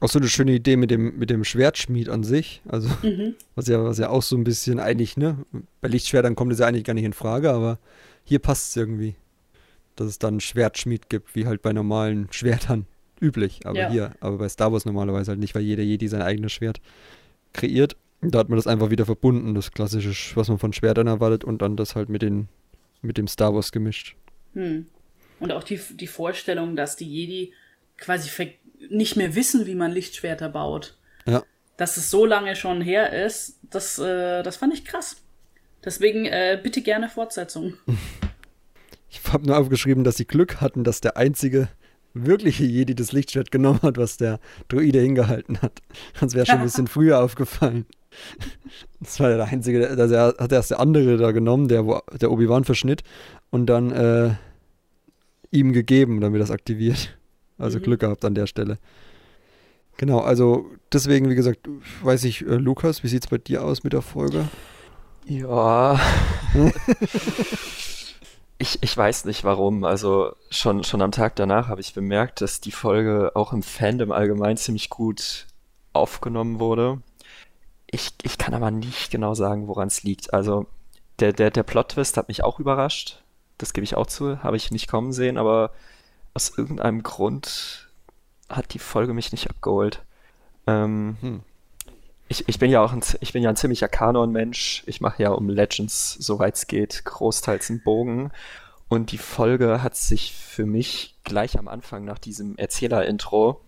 Auch so eine schöne Idee mit dem, mit dem Schwertschmied an sich. Also, mhm. was, ja, was ja auch so ein bisschen eigentlich, ne? Bei Lichtschwertern kommt es ja eigentlich gar nicht in Frage, aber hier passt es irgendwie. Dass es dann einen Schwertschmied gibt, wie halt bei normalen Schwertern üblich, aber ja. hier, aber bei Star Wars normalerweise halt nicht, weil jeder Jedi sein eigenes Schwert kreiert. Da hat man das einfach wieder verbunden, das klassische, was man von Schwertern erwartet und dann das halt mit, den, mit dem Star Wars gemischt. Hm. Und auch die, die Vorstellung, dass die Jedi quasi nicht mehr wissen, wie man Lichtschwerter baut. Ja. Dass es so lange schon her ist, das, äh, das fand ich krass. Deswegen äh, bitte gerne Fortsetzung. Ich habe nur aufgeschrieben, dass sie Glück hatten, dass der einzige wirkliche Jedi das Lichtschwert genommen hat, was der Druide hingehalten hat. Sonst wäre schon ein bisschen früher aufgefallen. Das war der einzige, also er hat erst der andere da genommen, der, der Obi-Wan verschnitt und dann äh, ihm gegeben, damit das aktiviert. Also mhm. Glück gehabt an der Stelle. Genau, also deswegen, wie gesagt, weiß ich, äh, Lukas, wie sieht es bei dir aus mit der Folge? Ja. ich, ich weiß nicht warum. Also schon, schon am Tag danach habe ich bemerkt, dass die Folge auch im Fandom allgemein ziemlich gut aufgenommen wurde. Ich, ich kann aber nicht genau sagen, woran es liegt. Also der, der, der Plot-Twist hat mich auch überrascht. Das gebe ich auch zu, habe ich nicht kommen sehen, aber aus irgendeinem Grund hat die Folge mich nicht abgeholt. Ähm, hm. Ich, ich bin ja auch ein, ich bin ja ein ziemlicher Kanon-Mensch. Ich mache ja um Legends, soweit es geht, großteils einen Bogen. Und die Folge hat sich für mich gleich am Anfang nach diesem Erzähler-Intro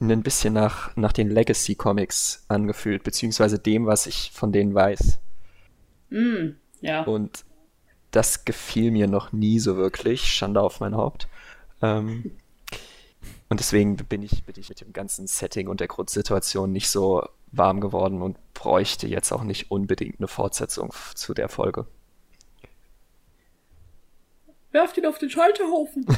ein bisschen nach, nach den Legacy-Comics angefühlt, beziehungsweise dem, was ich von denen weiß. Mm, ja. Und das gefiel mir noch nie so wirklich. Schande auf mein Haupt. Ähm, und deswegen bin ich, bin ich mit dem ganzen Setting und der Grundsituation nicht so warm geworden und bräuchte jetzt auch nicht unbedingt eine Fortsetzung zu der Folge. Werft ihn auf den Scheiterhaufen.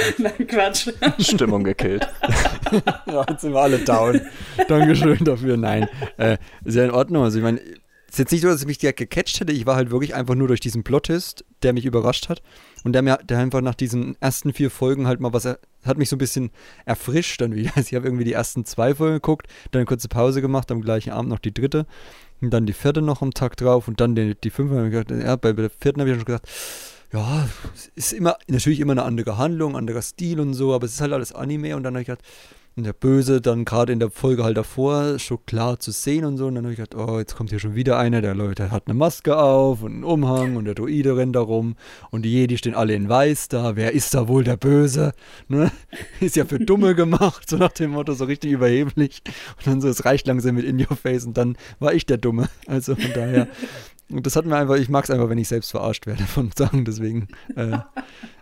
Nein, Quatsch. Stimmung gekillt. ja, jetzt sind wir alle down. Dankeschön dafür. Nein, äh, sehr in Ordnung. Also ich meine, es ist jetzt nicht so, dass ich mich direkt gecatcht hätte. Ich war halt wirklich einfach nur durch diesen Plottist, der mich überrascht hat. Und der mir, der einfach nach diesen ersten vier Folgen halt mal was, er, hat mich so ein bisschen erfrischt dann wieder. Also ich habe irgendwie die ersten zwei Folgen geguckt, dann eine kurze Pause gemacht, am gleichen Abend noch die dritte. Und dann die vierte noch am Tag drauf und dann die, die fünfte. Ja, bei der vierten habe ich schon gesagt, ja, es ist immer, natürlich immer eine andere Handlung, anderer Stil und so, aber es ist halt alles Anime und dann habe ich gedacht, und der Böse dann gerade in der Folge halt davor schon klar zu sehen und so. Und dann habe ich gedacht, oh, jetzt kommt hier schon wieder einer, der Leute hat eine Maske auf und einen Umhang und der Druide rennt da rum und die Jedi stehen alle in Weiß da. Wer ist da wohl der Böse? Ne? Ist ja für Dumme gemacht, so nach dem Motto, so richtig überheblich. Und dann so, es reicht langsam mit In Your Face und dann war ich der Dumme. Also von daher und das hat mir einfach, ich mag es einfach, wenn ich selbst verarscht werde von Sachen, deswegen äh,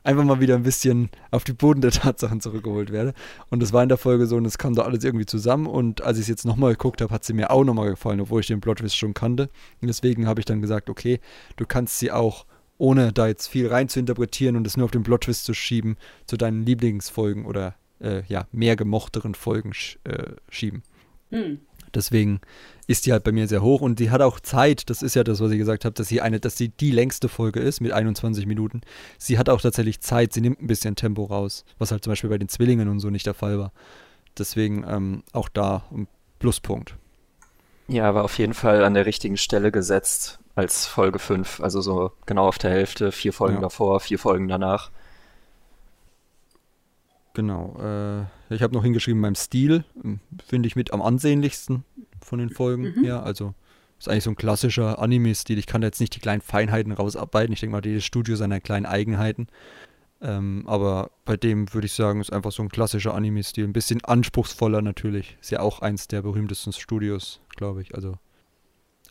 einfach mal wieder ein bisschen auf die Boden der Tatsachen zurückgeholt werde. Und das war in der Folge so und es kam da alles irgendwie zusammen. Und als ich es jetzt nochmal geguckt habe, hat sie mir auch nochmal gefallen, obwohl ich den Plot schon kannte. Und deswegen habe ich dann gesagt, okay, du kannst sie auch, ohne da jetzt viel rein zu interpretieren und es nur auf den Plot zu schieben, zu deinen Lieblingsfolgen oder äh, ja, mehr gemochteren Folgen sch äh, schieben. Mhm. Deswegen ist die halt bei mir sehr hoch und die hat auch Zeit. Das ist ja das, was ich gesagt habe, dass sie eine, dass sie die längste Folge ist mit 21 Minuten. Sie hat auch tatsächlich Zeit. Sie nimmt ein bisschen Tempo raus, was halt zum Beispiel bei den Zwillingen und so nicht der Fall war. Deswegen ähm, auch da ein Pluspunkt. Ja, war auf jeden Fall an der richtigen Stelle gesetzt als Folge 5. Also so genau auf der Hälfte, vier Folgen ja. davor, vier Folgen danach. Genau. Äh, ich habe noch hingeschrieben, beim Stil hm, finde ich mit am ansehnlichsten von den Folgen mhm. her. Also ist eigentlich so ein klassischer Anime-Stil. Ich kann da jetzt nicht die kleinen Feinheiten rausarbeiten. Ich denke mal, jedes Studio seine kleinen Eigenheiten. Ähm, aber bei dem würde ich sagen, ist einfach so ein klassischer Anime-Stil. Ein bisschen anspruchsvoller natürlich. Ist ja auch eins der berühmtesten Studios, glaube ich. Also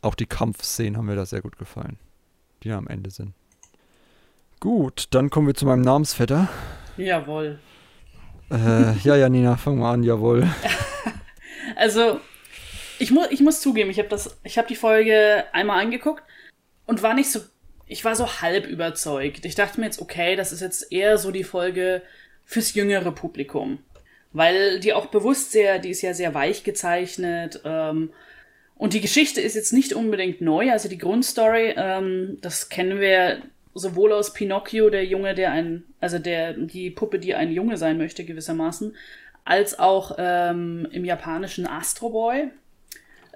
auch die Kampfszenen haben mir da sehr gut gefallen, die am Ende sind. Gut, dann kommen wir zu meinem Namensvetter. Jawohl. Äh, ja, Janina, fang mal an, jawohl. also, ich, mu ich muss zugeben, ich habe hab die Folge einmal angeguckt und war nicht so, ich war so halb überzeugt. Ich dachte mir jetzt, okay, das ist jetzt eher so die Folge fürs jüngere Publikum. Weil die auch bewusst sehr, die ist ja sehr weich gezeichnet. Ähm, und die Geschichte ist jetzt nicht unbedingt neu, also die Grundstory, ähm, das kennen wir sowohl aus Pinocchio, der Junge, der ein, also der, die Puppe, die ein Junge sein möchte, gewissermaßen, als auch ähm, im japanischen Astro Boy,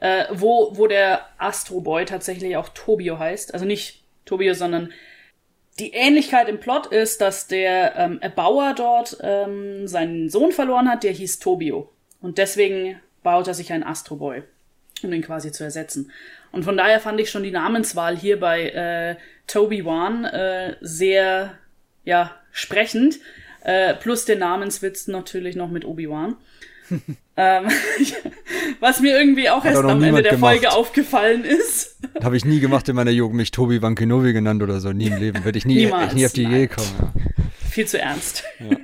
äh, wo, wo der Astro Boy tatsächlich auch Tobio heißt. Also nicht Tobio, sondern die Ähnlichkeit im Plot ist, dass der ähm, Erbauer dort ähm, seinen Sohn verloren hat, der hieß Tobio. Und deswegen baut er sich einen Astro Boy, um ihn quasi zu ersetzen. Und von daher fand ich schon die Namenswahl hier bei äh, Toby Wan äh, sehr ja, sprechend. Äh, plus den Namenswitz natürlich noch mit Obi-Wan. Ähm, was mir irgendwie auch Hat erst am Ende der gemacht. Folge aufgefallen ist. Habe ich nie gemacht in meiner Jugend, mich Tobi Van Kenobi genannt oder so. Nie im Leben. Werde ich nie, Niemals, ich nie auf die Idee kommen. Ja. Viel zu ernst. Ja.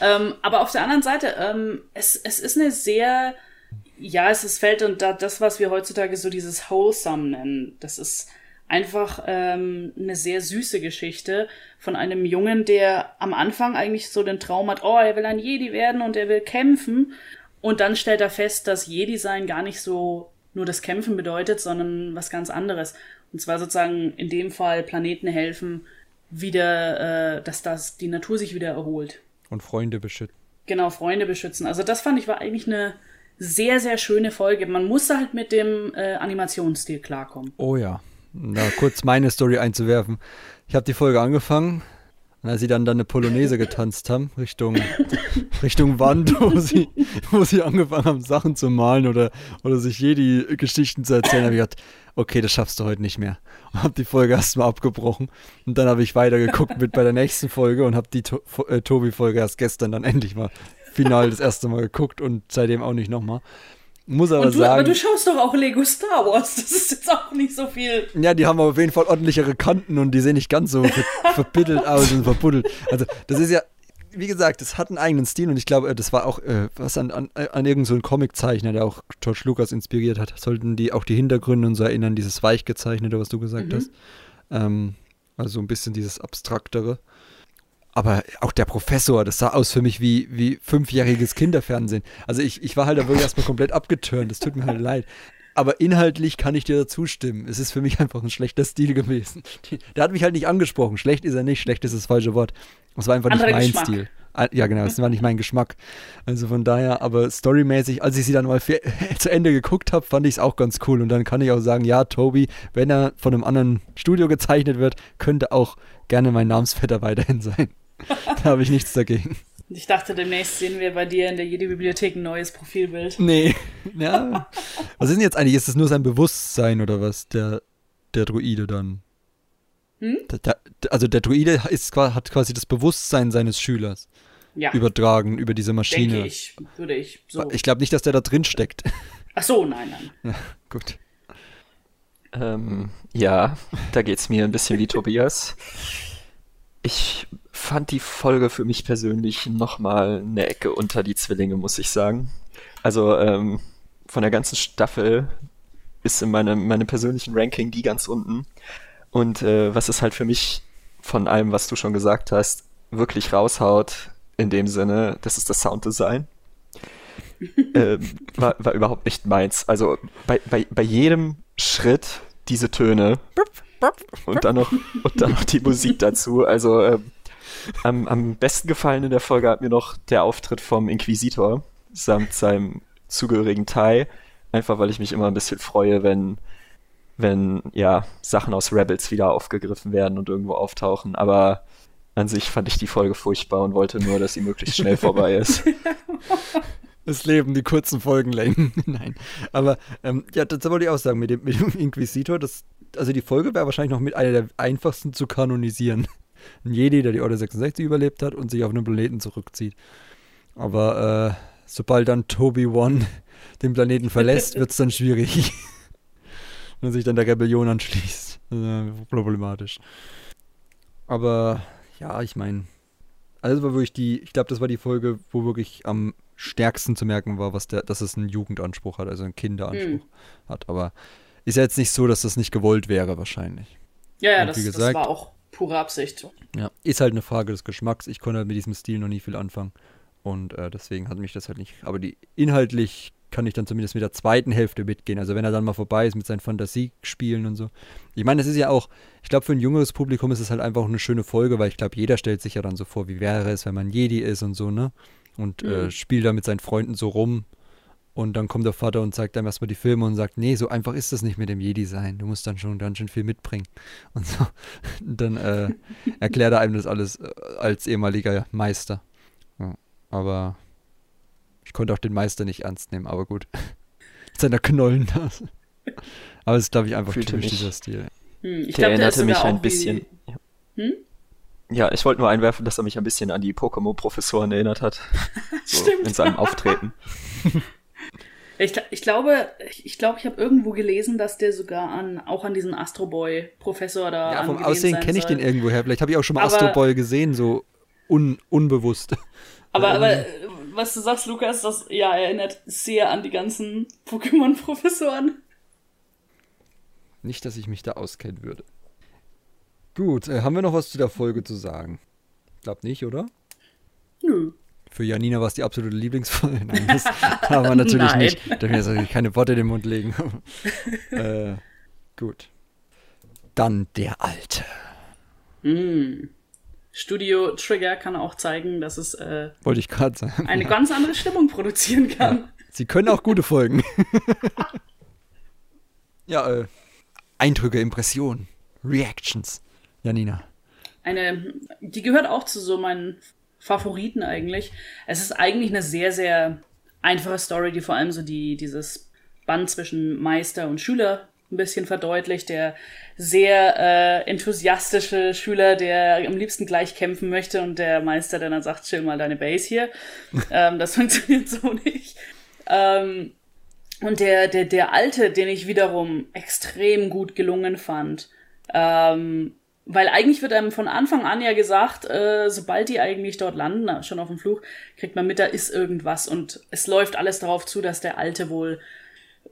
ähm, aber auf der anderen Seite, ähm, es, es ist eine sehr ja, es ist fällt und da, das, was wir heutzutage so dieses Wholesome nennen. Das ist einfach ähm, eine sehr süße Geschichte von einem Jungen, der am Anfang eigentlich so den Traum hat, oh, er will ein Jedi werden und er will kämpfen. Und dann stellt er fest, dass Jedi-Sein gar nicht so nur das Kämpfen bedeutet, sondern was ganz anderes. Und zwar sozusagen in dem Fall Planeten helfen, wieder, äh, dass das die Natur sich wieder erholt. Und Freunde beschützen. Genau, Freunde beschützen. Also das fand ich war eigentlich eine sehr, sehr schöne Folge. Man musste halt mit dem äh, Animationsstil klarkommen. Oh ja. Da kurz meine Story einzuwerfen. Ich habe die Folge angefangen, als sie dann, dann eine Polonaise getanzt haben, Richtung, Richtung Wand, wo sie, wo sie angefangen haben, Sachen zu malen oder, oder sich Jedi-Geschichten zu erzählen, habe ich gedacht, okay, das schaffst du heute nicht mehr. Und habe die Folge erstmal abgebrochen. Und dann habe ich weitergeguckt mit bei der nächsten Folge und habe die to äh, Tobi-Folge erst gestern dann endlich mal final das erste Mal geguckt und seitdem auch nicht nochmal. Muss aber du, sagen. Aber du schaust doch auch Lego Star Wars. Das ist jetzt auch nicht so viel. Ja, die haben auf jeden Fall ordentlichere Kanten und die sehen nicht ganz so ver verbittelt aus und verbuddelt. Also, das ist ja, wie gesagt, das hat einen eigenen Stil und ich glaube, das war auch äh, was an, an, an irgendeinem so Comiczeichner, der auch George Lucas inspiriert hat. Sollten die auch die Hintergründe und so erinnern, dieses weich gezeichnete, was du gesagt mhm. hast. Ähm, also ein bisschen dieses abstraktere. Aber auch der Professor, das sah aus für mich wie, wie fünfjähriges Kinderfernsehen. Also ich, ich war halt da wirklich erstmal komplett abgeturnt. Das tut mir halt leid. Aber inhaltlich kann ich dir dazu stimmen. Es ist für mich einfach ein schlechter Stil gewesen. Der hat mich halt nicht angesprochen. Schlecht ist er nicht, schlecht ist das falsche Wort. Es war einfach Andere nicht mein Geschmack. Stil. Ah, ja, genau, es war nicht mein Geschmack. Also von daher, aber storymäßig, als ich sie dann mal zu Ende geguckt habe, fand ich es auch ganz cool. Und dann kann ich auch sagen, ja, Toby, wenn er von einem anderen Studio gezeichnet wird, könnte auch gerne mein Namensvetter weiterhin sein. da habe ich nichts dagegen. Ich dachte, demnächst sehen wir bei dir in der Jedi-Bibliothek ein neues Profilbild. Nee. Ja. Was ist denn jetzt eigentlich? Ist das nur sein Bewusstsein oder was, der, der Druide dann? Hm? Der, der, also der Druide ist, hat quasi das Bewusstsein seines Schülers ja. übertragen über diese Maschine. Denke ich, würde ich so. Ich glaube nicht, dass der da drin steckt. Ach so, nein, nein. Ja, gut. Ähm, ja, da geht es mir ein bisschen wie Tobias. Ich fand die Folge für mich persönlich nochmal eine Ecke unter die Zwillinge, muss ich sagen. Also ähm, von der ganzen Staffel ist in meinem, meinem persönlichen Ranking die ganz unten. Und äh, was es halt für mich von allem, was du schon gesagt hast, wirklich raushaut, in dem Sinne, das ist das Sounddesign. ähm, war, war überhaupt nicht meins. Also bei, bei, bei jedem Schritt diese Töne und dann noch, und dann noch die Musik dazu. Also ähm, am, am besten gefallen in der Folge hat mir noch der Auftritt vom Inquisitor samt seinem zugehörigen Tai. Einfach weil ich mich immer ein bisschen freue, wenn, wenn ja, Sachen aus Rebels wieder aufgegriffen werden und irgendwo auftauchen. Aber an sich fand ich die Folge furchtbar und wollte nur, dass sie möglichst schnell vorbei ist. Das Leben, die kurzen Folgenlängen. Nein. Aber ähm, ja, das wollte ich auch sagen, mit dem, mit dem Inquisitor, das, also die Folge wäre wahrscheinlich noch mit einer der einfachsten zu kanonisieren ein Jedi, der die Order 66 überlebt hat und sich auf einen Planeten zurückzieht. Aber äh, sobald dann Toby One den Planeten verlässt, wird es dann schwierig. und sich dann der Rebellion anschließt. Problematisch. Aber ja, ich meine, also war wirklich die, ich glaube, das war die Folge, wo wirklich am stärksten zu merken war, was der, dass es einen Jugendanspruch hat, also einen Kinderanspruch mhm. hat. Aber ist ja jetzt nicht so, dass das nicht gewollt wäre, wahrscheinlich. Ja, ja, das, gesagt, das war auch pure Absicht. Ja, ist halt eine Frage des Geschmacks. Ich konnte halt mit diesem Stil noch nie viel anfangen. Und äh, deswegen hat mich das halt nicht. Aber die inhaltlich kann ich dann zumindest mit der zweiten Hälfte mitgehen. Also wenn er dann mal vorbei ist mit seinen Fantasiespielen und so. Ich meine, das ist ja auch, ich glaube, für ein jüngeres Publikum ist es halt einfach eine schöne Folge, weil ich glaube, jeder stellt sich ja dann so vor, wie wäre es, wenn man Jedi ist und so, ne? Und äh, mhm. äh, spielt da mit seinen Freunden so rum. Und dann kommt der Vater und zeigt einem erstmal die Filme und sagt, nee, so einfach ist das nicht mit dem Jedi sein. Du musst dann schon ganz schön viel mitbringen. Und so. Und dann äh, erklärt er einem das alles äh, als ehemaliger Meister. Ja, aber ich konnte auch den Meister nicht ernst nehmen, aber gut. Mit seiner Knollen da. Aber es ist, glaube ich, einfach Fühlte typisch mich. dieser Stil. Hm, ich der glaub, erinnerte mich ein bisschen. Hm? Ja, ich wollte nur einwerfen, dass er mich ein bisschen an die Pokémon-Professoren erinnert hat. So Stimmt. in seinem Auftreten. Ich, ich glaube, ich glaube, ich habe irgendwo gelesen, dass der sogar an auch an diesen Astro Boy Professor da Ja, vom Aussehen kenne ich den irgendwo her. Vielleicht habe ich auch schon mal aber, Astro Boy gesehen, so un, unbewusst. Aber, aber ähm. was du sagst, Lukas, das ja erinnert sehr an die ganzen Pokémon Professoren. Nicht, dass ich mich da auskennen würde. Gut, äh, haben wir noch was zu der Folge zu sagen? Glaub nicht, oder? Nö. Für Janina war es die absolute Lieblingsfolge. Nein, das haben wir natürlich Nein. nicht. Darf mir jetzt keine Worte in den Mund legen. äh, gut. Dann der Alte. Hm. Studio Trigger kann auch zeigen, dass es äh, Wollte ich gerade sagen. eine ganz andere Stimmung produzieren kann. Sie können auch gute Folgen. ja, äh, Eindrücke, Impressionen, Reactions. Janina. Eine, die gehört auch zu so meinen Favoriten eigentlich. Es ist eigentlich eine sehr, sehr einfache Story, die vor allem so die, dieses Band zwischen Meister und Schüler ein bisschen verdeutlicht. Der sehr äh, enthusiastische Schüler, der am liebsten gleich kämpfen möchte und der Meister, der dann sagt, chill mal deine Base hier. ähm, das funktioniert so nicht. Ähm, und der, der, der Alte, den ich wiederum extrem gut gelungen fand. Ähm, weil eigentlich wird einem von Anfang an ja gesagt, äh, sobald die eigentlich dort landen, na, schon auf dem Flug, kriegt man mit, da ist irgendwas. Und es läuft alles darauf zu, dass der Alte wohl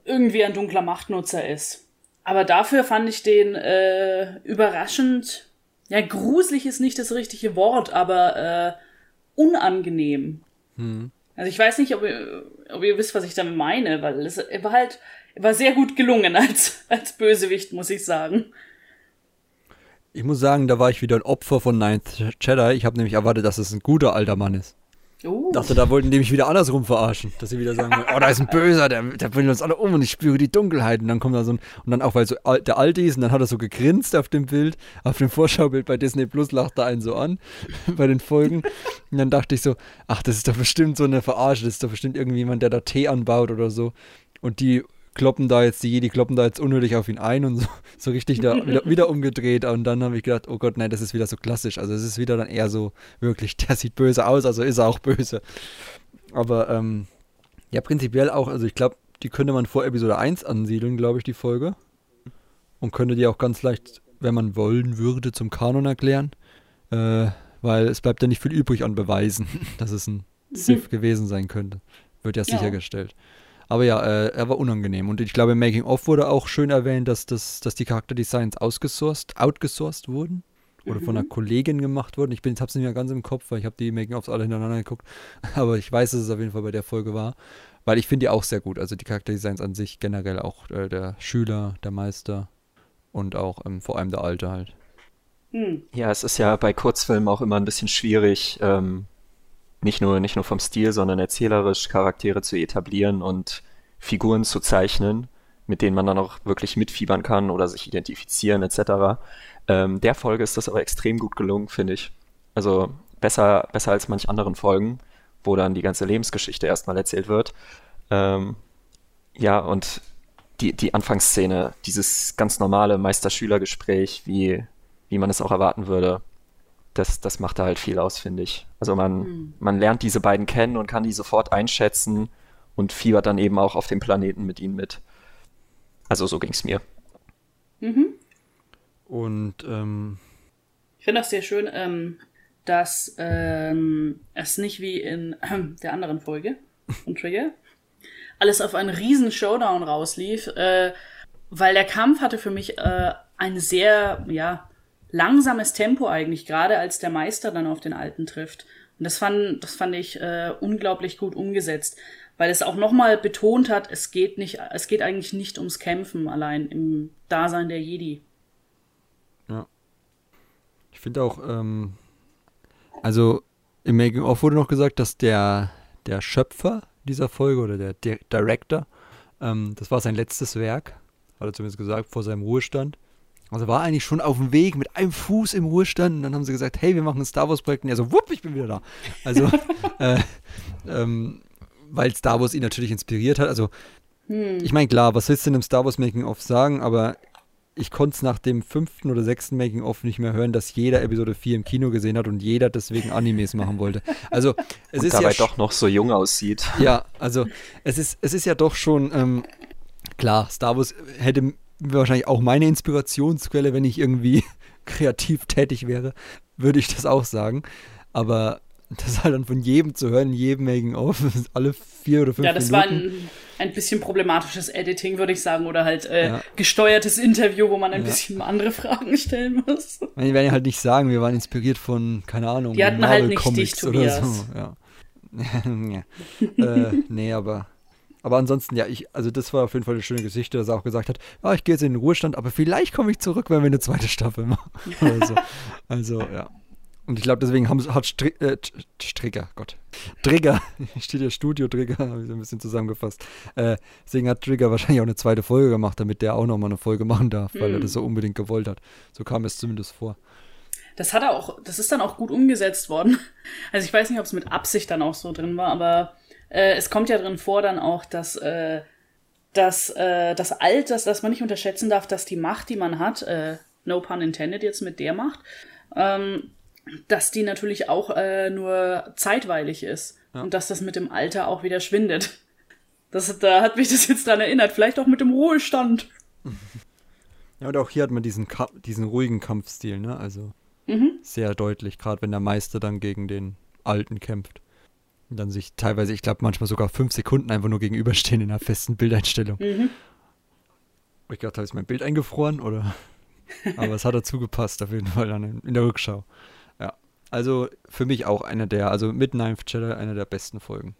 irgendwie ein dunkler Machtnutzer ist. Aber dafür fand ich den äh, überraschend, ja, gruselig ist nicht das richtige Wort, aber äh, unangenehm. Also ich weiß nicht, ob ihr, ob ihr wisst, was ich damit meine, weil es war halt, war sehr gut gelungen als, als Bösewicht, muss ich sagen. Ich muss sagen, da war ich wieder ein Opfer von Ninth Jedi. Ich habe nämlich erwartet, dass es ein guter alter Mann ist. Uh. Dachte, da wollten die mich wieder andersrum verarschen. Dass sie wieder sagen, oh, da ist ein Böser, der, der bringt uns alle um und ich spüre die Dunkelheit. Und dann kommt da so ein, und dann auch, weil so alt, der Alte ist, und dann hat er so gegrinst auf dem Bild, auf dem Vorschaubild bei Disney Plus lacht er einen so an, bei den Folgen. Und dann dachte ich so, ach, das ist doch bestimmt so eine Verarsche, das ist doch bestimmt irgendjemand, der da Tee anbaut oder so. Und die kloppen da jetzt, die Jedi kloppen da jetzt unnötig auf ihn ein und so, so richtig da wieder, wieder umgedreht. Und dann habe ich gedacht, oh Gott, nein, das ist wieder so klassisch. Also es ist wieder dann eher so, wirklich, der sieht böse aus, also ist er auch böse. Aber ähm, ja, prinzipiell auch, also ich glaube, die könnte man vor Episode 1 ansiedeln, glaube ich, die Folge. Und könnte die auch ganz leicht, wenn man wollen würde, zum Kanon erklären. Äh, weil es bleibt ja nicht viel übrig an Beweisen, dass es ein Sith gewesen sein könnte. Wird ja, Ja. sichergestellt. Aber ja, äh, er war unangenehm. Und ich glaube, im Making of wurde auch schön erwähnt, dass, das, dass die Charakterdesigns ausgesourced, outgesourced wurden. Oder von einer Kollegin gemacht wurden. Ich bin, hab's nicht mehr ganz im Kopf, weil ich habe die Making-ofs alle hintereinander geguckt. Aber ich weiß, dass es auf jeden Fall bei der Folge war. Weil ich finde die auch sehr gut. Also die Charakterdesigns an sich generell auch äh, der Schüler, der Meister und auch ähm, vor allem der Alte halt. Hm. Ja, es ist ja bei Kurzfilmen auch immer ein bisschen schwierig, ähm, nicht nur, nicht nur vom Stil, sondern erzählerisch Charaktere zu etablieren und Figuren zu zeichnen, mit denen man dann auch wirklich mitfiebern kann oder sich identifizieren etc. Ähm, der Folge ist das aber extrem gut gelungen, finde ich. Also besser, besser als manch anderen Folgen, wo dann die ganze Lebensgeschichte erstmal erzählt wird. Ähm, ja, und die, die Anfangsszene, dieses ganz normale Meister-Schüler-Gespräch, wie, wie man es auch erwarten würde, das, das macht da halt viel aus, finde ich. Also man, man lernt diese beiden kennen und kann die sofort einschätzen und fiebert dann eben auch auf dem Planeten mit ihnen mit. Also so ging es mir. Und ähm, Ich finde das sehr schön, ähm, dass ähm, es nicht wie in ähm, der anderen Folge von Trigger alles auf einen riesen Showdown rauslief, äh, weil der Kampf hatte für mich äh, ein sehr, ja, langsames Tempo eigentlich, gerade als der Meister dann auf den Alten trifft. Und das fand, das fand ich äh, unglaublich gut umgesetzt, weil es auch nochmal betont hat, es geht nicht, es geht eigentlich nicht ums Kämpfen allein im Dasein der Jedi. ich finde auch, ähm, also im Making-of wurde noch gesagt, dass der, der Schöpfer dieser Folge oder der Di Director, ähm, das war sein letztes Werk, hat er zumindest gesagt, vor seinem Ruhestand. Also war eigentlich schon auf dem Weg mit einem Fuß im Ruhestand und dann haben sie gesagt, hey, wir machen ein Star Wars Projekt und er so, wupp, ich bin wieder da. Also, äh, ähm, weil Star Wars ihn natürlich inspiriert hat. Also, ich meine, klar, was willst du in einem Star Wars Making-of sagen, aber ich konnte es nach dem fünften oder sechsten Making-of nicht mehr hören, dass jeder Episode 4 im Kino gesehen hat und jeder deswegen Animes machen wollte. Also, es Und ist dabei ja doch noch so jung aussieht. ja, also es ist, es ist ja doch schon, ähm, klar, Star Wars hätte wahrscheinlich auch meine Inspirationsquelle, wenn ich irgendwie kreativ tätig wäre, würde ich das auch sagen. Aber das halt dann von jedem zu hören, in jedem Making-of, alle vier oder fünf Ja, das war Minuten. ein ein bisschen problematisches Editing, würde ich sagen, oder halt äh, Ja. gesteuertes Interview, wo man ein Ja. bisschen andere Fragen stellen muss. Wir werden ja halt nicht sagen, wir waren inspiriert von, keine Ahnung, Die hatten Marvel halt nicht Comics dich, oder Tobias. so. Ja. ja. äh, nee, aber. Aber ansonsten, ja, ich, also das war auf jeden Fall eine schöne Geschichte, dass er auch gesagt hat, ja, ich gehe jetzt in den Ruhestand, aber vielleicht komme ich zurück, wenn wir eine zweite Staffel machen. So. Also, ja. Und ich glaube, deswegen haben, hat Stri äh, St- Stricker, Gott. Trigger, steht ja Studio Trigger, habe ich so ein bisschen zusammengefasst. Äh, deswegen hat Trigger wahrscheinlich auch eine zweite Folge gemacht, damit der auch nochmal eine Folge machen darf, weil er Mhm. das so unbedingt gewollt hat. So kam es zumindest vor. Das hat er auch, das ist dann auch gut umgesetzt worden. Also ich weiß nicht, ob es mit Absicht dann auch so drin war, aber äh, es kommt ja drin vor dann auch, dass äh, dass äh, das Alter, dass, dass man nicht unterschätzen darf, dass die Macht, die man hat, äh, no pun intended jetzt mit der Macht, ähm, dass die natürlich auch äh, nur zeitweilig ist und dass das mit dem Alter auch wieder schwindet. Das, da hat mich das jetzt dran erinnert, vielleicht auch mit dem Ruhestand. Ja, und auch hier hat man diesen, Ka diesen ruhigen Kampfstil, ne? Also Mhm. sehr deutlich, gerade wenn der Meister dann gegen den Alten kämpft. Und dann sich teilweise, ich glaube, manchmal sogar fünf Sekunden einfach nur gegenüberstehen in einer festen Bildeinstellung. Mhm. Ich dachte, habe ich mein Bild eingefroren oder? Aber es hat dazu gepasst, auf jeden Fall dann in, der Rückschau. Ja. Also für mich auch einer der, also mit Ninth Jedi einer der besten Folgen.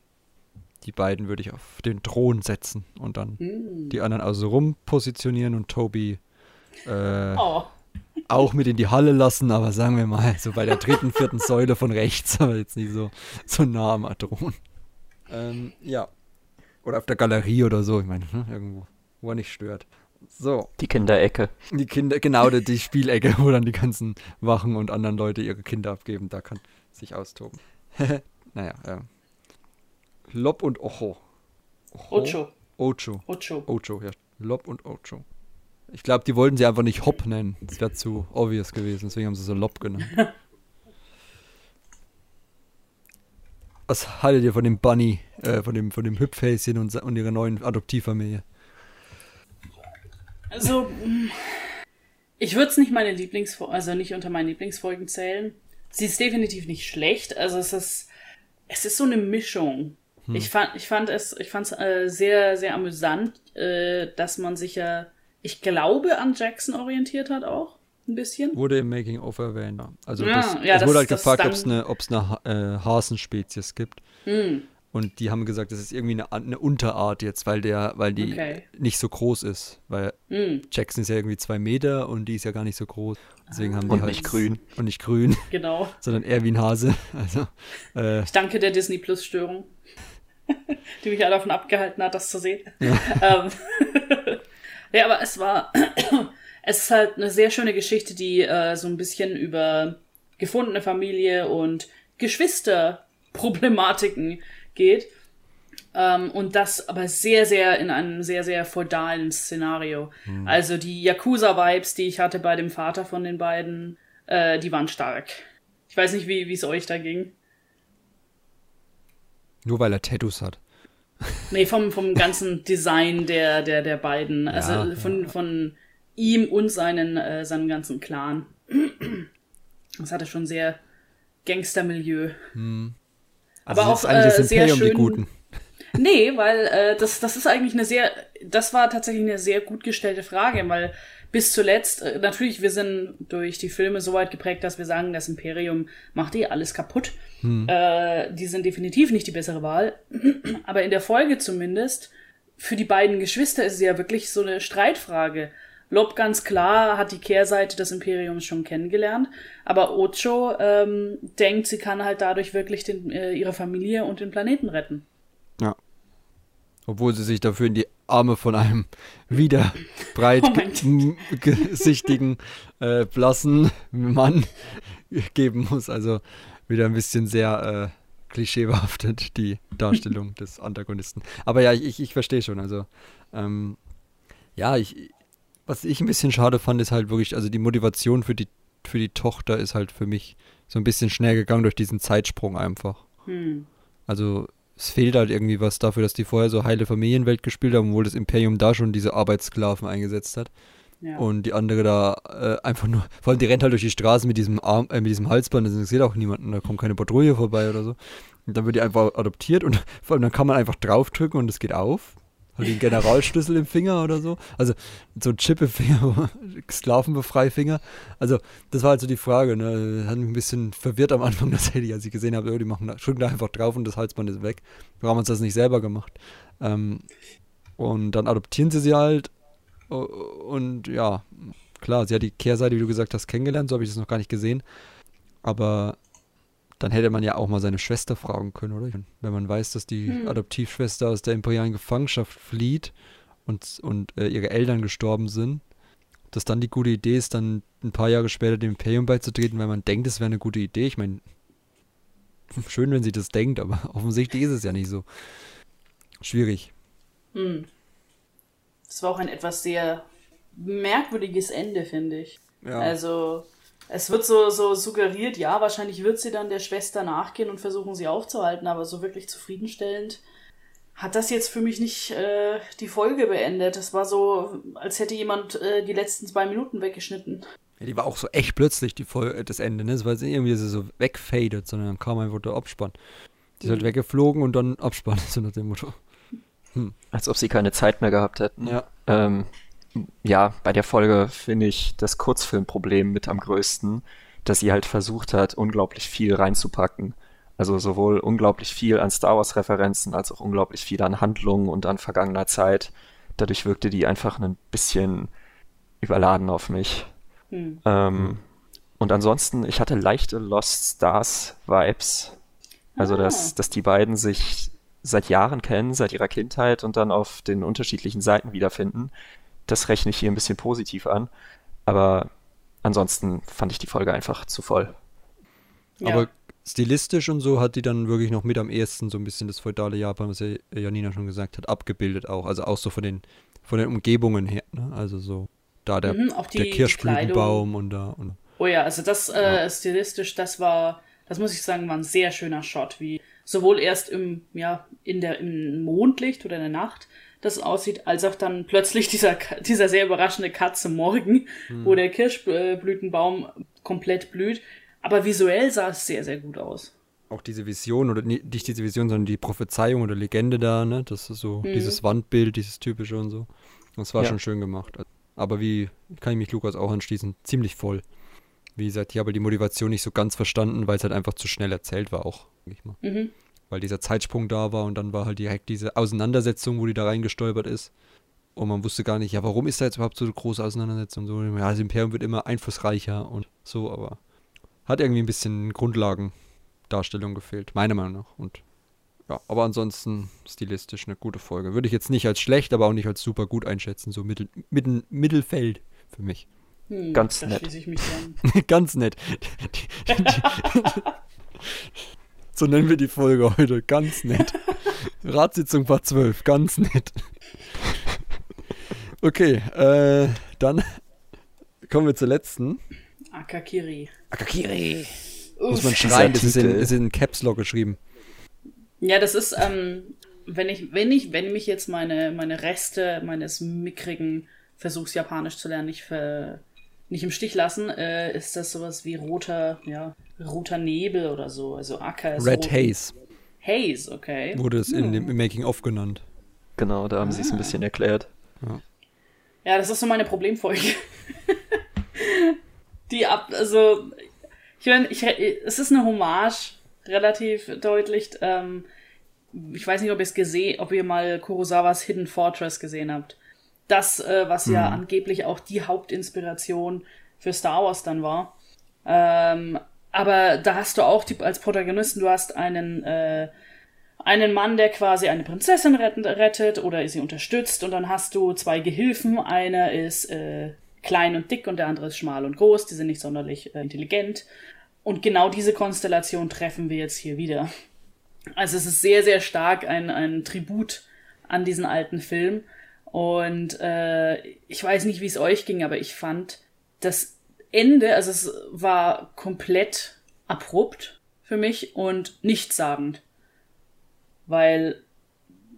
Die beiden würde ich auf den Thron setzen und dann Mhm. die anderen also rum positionieren und Toby äh, Oh. Auch mit in die Halle lassen, aber sagen wir mal, so bei der dritten, vierten Säule von rechts, aber jetzt nicht so, so nah am Thron. Ähm, ja. Oder auf der Galerie oder so, ich meine, ne, irgendwo, wo er nicht stört. So, Die Kinderecke. die Kinder, genau, die, die Spielecke, wo dann die ganzen Wachen und anderen Leute ihre Kinder abgeben, da kann sich austoben. naja, ähm. Lob und Ocho. Ocho. Ocho. Ocho. Ocho, ja. Lob und Ocho. Ich glaube, die wollten sie einfach nicht Hop nennen. Das wäre zu obvious gewesen, deswegen haben sie so Lob genannt. Was haltet ihr von dem Bunny, äh, von dem, von dem Hüpfhäschen und, und ihrer neuen Adoptivfamilie? Also, mm, ich würde es nicht meine Lieblingsfolge, also nicht unter meine Lieblingsfolgen zählen. Sie ist definitiv nicht schlecht. Also es ist, es ist so eine Mischung. Ich fand, ich fand es, ich fand es äh, sehr, sehr amüsant, äh, dass man sich ja, ich glaube, an Jackson orientiert hat auch ein bisschen. Wurde im Making-of erwähnt. ja. Also Ja, das, ja, es das- wurde halt gefragt, ob es eine, ob's eine äh, Hasenspezies gibt. Hm, Und die haben gesagt, das ist irgendwie eine, eine Unterart jetzt, weil der, weil die Okay. nicht so groß ist. Weil hm, Jackson ist ja irgendwie zwei Meter und die ist ja gar nicht so groß. Deswegen haben die Und halt nicht grün. Und nicht grün, genau. sondern eher wie ein Hase. Also, äh, Ich danke der Disney Plus Störung, die mich alle davon abgehalten hat, das zu sehen. Ähm, ja, aber es war, es ist halt eine sehr schöne Geschichte, die äh, so ein bisschen über gefundene Familie und Geschwisterproblematiken geht. Ähm, und das aber sehr, sehr in einem sehr, sehr feudalen Szenario. Also die Yakuza-Vibes, die ich hatte bei dem Vater von den beiden, äh, die waren stark. Ich weiß nicht, wie wie es euch da ging. nur weil er Tattoos hat. Nee, vom, vom ganzen Design der, der, der beiden. Also Ja, von, von ihm und seinen, äh, seinem ganzen Clan. Das hatte schon sehr Gangstermilieu. Also Aber auch, eigentlich äh, das sehr Imperium die schön- Guten. Nee, weil äh, das, das ist eigentlich eine sehr, das war tatsächlich eine sehr gut gestellte Frage, weil bis zuletzt, äh, natürlich, wir sind durch die Filme so weit geprägt, dass wir sagen, das Imperium macht eh alles kaputt. Äh, die sind definitiv nicht die bessere Wahl. Aber in der Folge zumindest, für die beiden Geschwister ist es ja wirklich so eine Streitfrage. Lob ganz klar hat die Kehrseite des Imperiums schon kennengelernt, aber Ocho ähm, denkt, sie kann halt dadurch wirklich den, äh, ihre Familie und den Planeten retten. Ja. Obwohl sie sich dafür in die Arme von einem wieder breit Oh gesichtigen, äh, blassen Mann geben muss. Also wieder ein bisschen sehr äh, klischeebehaftet, die Darstellung des Antagonisten. Aber ja, ich, ich verstehe schon. Also, ähm, ja, ich, was ich ein bisschen schade fand, ist halt wirklich, also die Motivation für die, für die Tochter ist halt für mich so ein bisschen schnell gegangen durch diesen Zeitsprung einfach. Hm. Also es fehlt halt irgendwie was dafür, dass die vorher so heile Familienwelt gespielt haben, obwohl das Imperium da schon diese Arbeitssklaven eingesetzt hat. Ja. Und die andere da äh, einfach nur, vor allem die rennt halt durch die Straße mit diesem Arm, äh, mit diesem Halsband, das sieht auch niemanden, da kommt keine Patrouille vorbei oder so. Und dann wird die einfach adoptiert und vor allem dann kann man einfach draufdrücken und es geht auf. Hat einen Generalschlüssel im Finger oder so? Also so ein Chip im Finger, Sklavenbefreifinger. Also das war halt so die Frage. Ne? Hat mich ein bisschen verwirrt am Anfang tatsächlich, als ich gesehen habe, oh, die machen da, drücken da einfach drauf und das Halsband ist weg. Warum haben uns das nicht selber gemacht? Ähm, und dann adoptieren sie sie halt. Und ja, klar, sie hat die Kehrseite, wie du gesagt hast, kennengelernt. So habe ich das noch gar nicht gesehen. Aber dann hätte man ja auch mal seine Schwester fragen können, oder? Wenn man weiß, dass die hm. Adoptivschwester aus der imperialen Gefangenschaft flieht und, und äh, ihre Eltern gestorben sind, dass dann die gute Idee ist, dann ein paar Jahre später dem Imperium beizutreten, weil man denkt, es wäre eine gute Idee. Ich meine, schön, wenn sie das denkt, aber offensichtlich ist es ja nicht so. Schwierig. Hm. Das war auch ein etwas sehr merkwürdiges Ende, finde ich. Ja. Also, es wird so, so suggeriert, ja, wahrscheinlich wird sie dann der Schwester nachgehen und versuchen, sie aufzuhalten, aber so wirklich zufriedenstellend hat das jetzt für mich nicht äh, die Folge beendet. Das war so, als hätte jemand äh, die letzten zwei Minuten weggeschnitten. Ja, die war auch so echt plötzlich, die Folge, das Ende, ne? Es war irgendwie so wegfadet, sondern dann kam einfach der Abspann. Die ist halt mhm. halt weggeflogen und dann Abspann, so nach dem Motto. Hm. Als ob sie keine Zeit mehr gehabt hätten. Ja. Ähm, ja, bei der Folge finde ich das Kurzfilmproblem mit am größten, dass sie halt versucht hat, unglaublich viel reinzupacken. Also sowohl unglaublich viel an Star Wars-Referenzen als auch unglaublich viel an Handlungen und an vergangener Zeit. Dadurch wirkte die einfach ein bisschen überladen auf mich. Hm. Ähm, und ansonsten, ich hatte leichte Lost Stars-Vibes. Also, ah. dass, dass die beiden sich seit Jahren kennen, seit ihrer Kindheit und dann auf den unterschiedlichen Seiten wiederfinden das rechne ich hier ein bisschen positiv an. Aber ansonsten fand ich die Folge einfach zu voll. Ja. Aber stilistisch und so hat die dann wirklich noch mit am ehesten so ein bisschen das feudale Japan, was ja Janina schon gesagt hat, abgebildet auch. Also auch so von den, von den Umgebungen her. Ne? Also so da der, mhm, die, der Kirschblütenbaum und da. Und, oh ja, also das äh, ja. stilistisch, das war, das muss ich sagen, war ein sehr schöner Shot, wie sowohl erst im, ja, in der, im Mondlicht oder in der Nacht, das aussieht, als auch dann plötzlich dieser, dieser sehr überraschende Katze Morgen, hm. wo der Kirschblütenbaum komplett blüht. Aber visuell sah es sehr, sehr gut aus. Auch diese Vision, oder nicht diese Vision, sondern die Prophezeiung oder Legende da, ne? Das ist so, hm. dieses Wandbild, dieses typische und so. Das war ja. schon schön gemacht. Aber wie kann ich mich Lukas auch anschließen? Ziemlich voll. Wie gesagt, ich habe die Motivation nicht so ganz verstanden, weil es halt einfach zu schnell erzählt war, auch, denke ich mal. Mhm weil dieser Zeitsprung da war und dann war halt direkt diese Auseinandersetzung, wo die da reingestolpert ist. Und man wusste gar nicht, ja, warum ist da jetzt überhaupt so eine große Auseinandersetzung? So, ja, das Imperium wird immer einflussreicher und so, aber hat irgendwie ein bisschen Grundlagendarstellung gefehlt, meiner Meinung nach. Und ja, aber ansonsten stilistisch eine gute Folge. Würde ich jetzt nicht als schlecht, aber auch nicht als super gut einschätzen. So mittel, mittel, Mittelfeld für mich. Hm, Ganz nett. Ganz nett. Die, die, die, so nennen wir die Folge heute. Ganz nett. Ratssitzung Part 12. Ganz nett. Okay, äh, dann kommen wir zur letzten. Akakiri. Akakiri. Uff. Muss man schreien, das ist, in, ist in Caps Lock geschrieben. Ja, das ist, ähm, wenn ich, wenn ich, wenn mich jetzt meine, meine Reste meines mickrigen Versuchs, Japanisch zu lernen, nicht, für, nicht im Stich lassen, äh, ist das sowas wie roter, ja, roter Nebel oder so. Also Acker ist Red rot. Haze. Haze, okay. Wurde es hm. in dem Making-of genannt. Genau, da haben ah. sie es ein bisschen erklärt. Ja. ja, das ist so meine Problemfolge. Die ab, also, ich meine, ich, es ist eine Hommage, relativ deutlich. Ähm, ich weiß nicht, ob ihr es gesehen, ob ihr mal Kurosawas Hidden Fortress gesehen habt. Das, äh, was hm. ja angeblich auch die Hauptinspiration für Star Wars dann war. Ähm, aber da hast du auch die, als Protagonisten, du hast einen, äh, einen Mann, der quasi eine Prinzessin rettet, rettet oder sie unterstützt und dann hast du zwei Gehilfen. Einer ist äh, klein und dick und der andere ist schmal und groß. Die sind nicht sonderlich äh, intelligent. Und genau diese Konstellation treffen wir jetzt hier wieder. Also es ist sehr, sehr stark ein, ein Tribut an diesen alten Film. Und äh, ich weiß nicht, wie es euch ging, aber ich fand, dass Ende, also es war komplett abrupt für mich und nichtssagend. Weil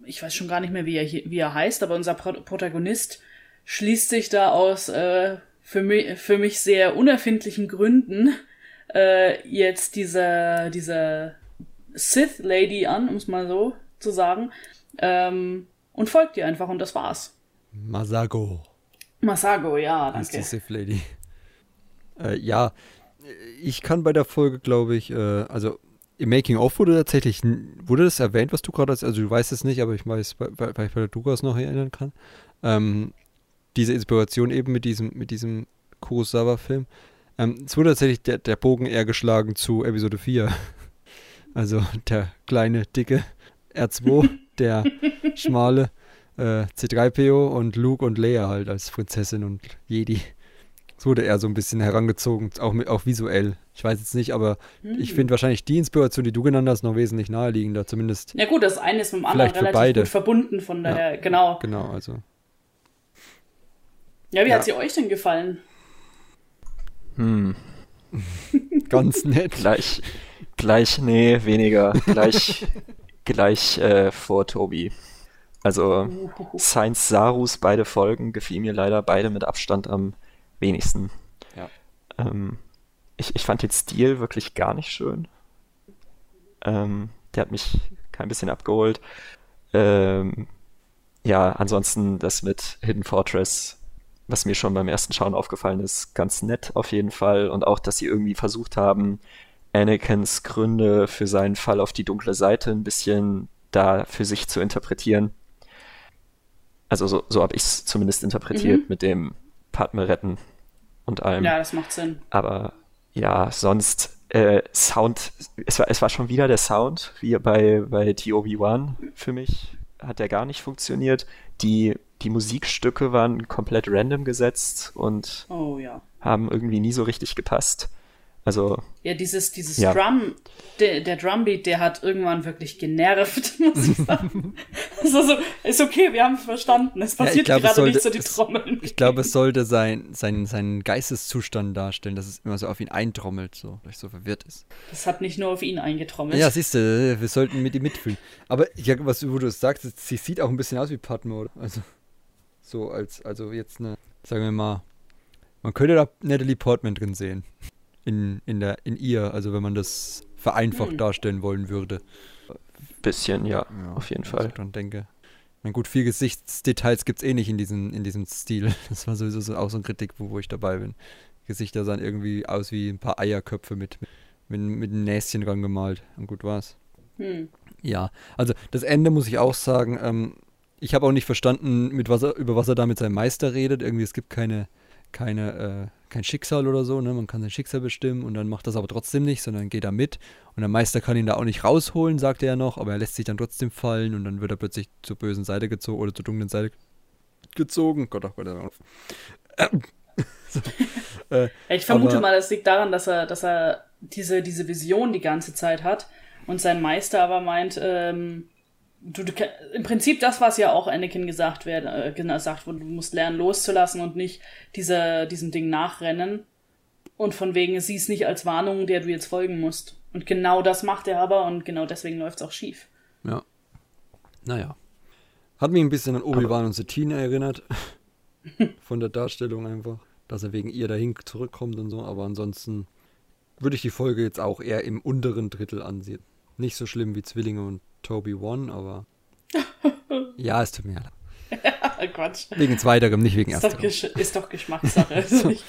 ich weiß schon gar nicht mehr, wie er, wie er heißt, aber unser Pro Protagonist schließt sich da aus äh, für, mich, für mich sehr unerfindlichen Gründen äh, jetzt dieser, dieser Sith Lady an, um es mal so zu sagen. Ähm, und folgt ihr einfach und das war's. Masago. Masago, ja, Ist die danke. Sith Lady. Äh, ja, ich kann bei der Folge, glaube ich, äh, also im Making of wurde tatsächlich, wurde das erwähnt, was du gerade hast, also du weißt es nicht, aber ich weiß, weil ich bei der Dugas noch erinnern kann. Ähm, diese Inspiration eben mit diesem, mit diesem Kurosawa-Film. Ähm, es wurde tatsächlich der, der Bogen eher geschlagen zu Episode 4. Also der kleine, dicke R2, der schmale äh, C3PO und Luke und Leia halt als Prinzessin und Jedi. Es wurde eher so ein bisschen herangezogen, auch, mit, auch visuell. Ich weiß jetzt nicht, aber ich finde wahrscheinlich die Inspiration, die du genannt hast, noch wesentlich naheliegender. Zumindest, Ja gut, das eine ist mit dem anderen Vielleicht für relativ beide. gut verbunden, von daher, genau. genau, also. Ja, wie Ja. hat sie euch denn gefallen? Hm, Ganz nett. gleich, gleich, nee, weniger. Gleich, gleich äh, vor Tobi. Also Science Sarus beide Folgen gefielen mir leider beide mit Abstand am wenigsten. Ja. Ähm, ich, ich fand den Stil wirklich gar nicht schön. Ähm, der hat mich kein bisschen abgeholt. Ähm, ja, ansonsten das mit Hidden Fortress, was mir schon beim ersten Schauen aufgefallen ist, ganz nett auf jeden Fall. Und auch, dass sie irgendwie versucht haben, Anakins Gründe für seinen Fall auf die dunkle Seite ein bisschen da für sich zu interpretieren. Also so, so habe ich es zumindest interpretiert Mhm. mit dem Padme retten und allem. Ja, das macht Sinn. Aber ja, sonst äh, Sound, es war, es war schon wieder der Sound, wie bei, bei TOB1 für mich, hat der gar nicht funktioniert. Die, die Musikstücke waren komplett random gesetzt und Oh ja. haben irgendwie nie so richtig gepasst. Also, Ja, dieses, dieses Ja. Drum, der, der Drumbeat, der hat irgendwann wirklich genervt, muss ich sagen. Also so, ist okay, wir haben verstanden. Es Ja, passiert glaub, es gerade sollte- nicht so die Trommeln. Ich glaube, es sollte sein, sein, seinen Geisteszustand darstellen, dass es immer so auf ihn eintrommelt, so, dass er so verwirrt ist. Das hat nicht nur auf ihn eingetrommelt. Ja, siehst du, wir sollten mit ihm mitfühlen. Aber ja, was wo du es sagst, sie sieht auch ein bisschen aus wie Padme, oder? Also, so als, also jetzt eine, sagen wir mal, man könnte da Natalie Portman drin sehen. In, in, der, in ihr, also wenn man das vereinfacht Hm. darstellen wollen würde. bisschen, ja, Ja, auf jeden Fall. Ich denke. Mein gut, viel Gesichtsdetails gibt es eh nicht in, diesen, in diesem Stil. Das war sowieso so, auch so ein Kritik, wo, wo ich dabei bin. Gesichter sahen irgendwie aus wie ein paar Eierköpfe mit, mit, mit einem Näschen dran gemalt. Und gut war's. Hm. Ja, also das Ende muss ich auch sagen, ähm, ich habe auch nicht verstanden, mit was er, über was er da mit seinem Meister redet. Irgendwie, es gibt keine, keine, äh, kein Schicksal oder so, ne? Man kann sein Schicksal bestimmen und dann macht das aber trotzdem nicht, sondern geht da mit. Und der Meister kann ihn da auch nicht rausholen, sagt er ja noch, aber er lässt sich dann trotzdem fallen und dann wird er plötzlich zur bösen Seite gezogen oder zur dunklen Seite gezogen. Gott, oh Gott, oh Gott. so, äh, Ich vermute Aber- mal, das liegt daran, dass er, dass er diese, diese Vision die ganze Zeit hat und sein Meister aber meint, ähm, du, du, im Prinzip das, was ja auch Anakin gesagt wird, äh, gesagt wurde, du musst lernen loszulassen und nicht dieser, diesem Ding nachrennen. Und von wegen, sieh es nicht als Warnung, der du jetzt folgen musst. Und genau das macht er aber und genau deswegen läuft es auch schief. Ja. Naja. Hat mich ein bisschen an Obi-Wan und Satine erinnert. Von der Darstellung einfach. Dass er wegen ihr dahin zurückkommt und so. Aber ansonsten würde ich die Folge jetzt auch eher im unteren Drittel ansehen. Nicht so schlimm wie Zwillinge und Toby One, aber. ja, es tut mir leid. Quatsch. Wegen zweiterem, nicht wegen Ist doch, ersterem. Ist doch Geschmackssache. Also ich-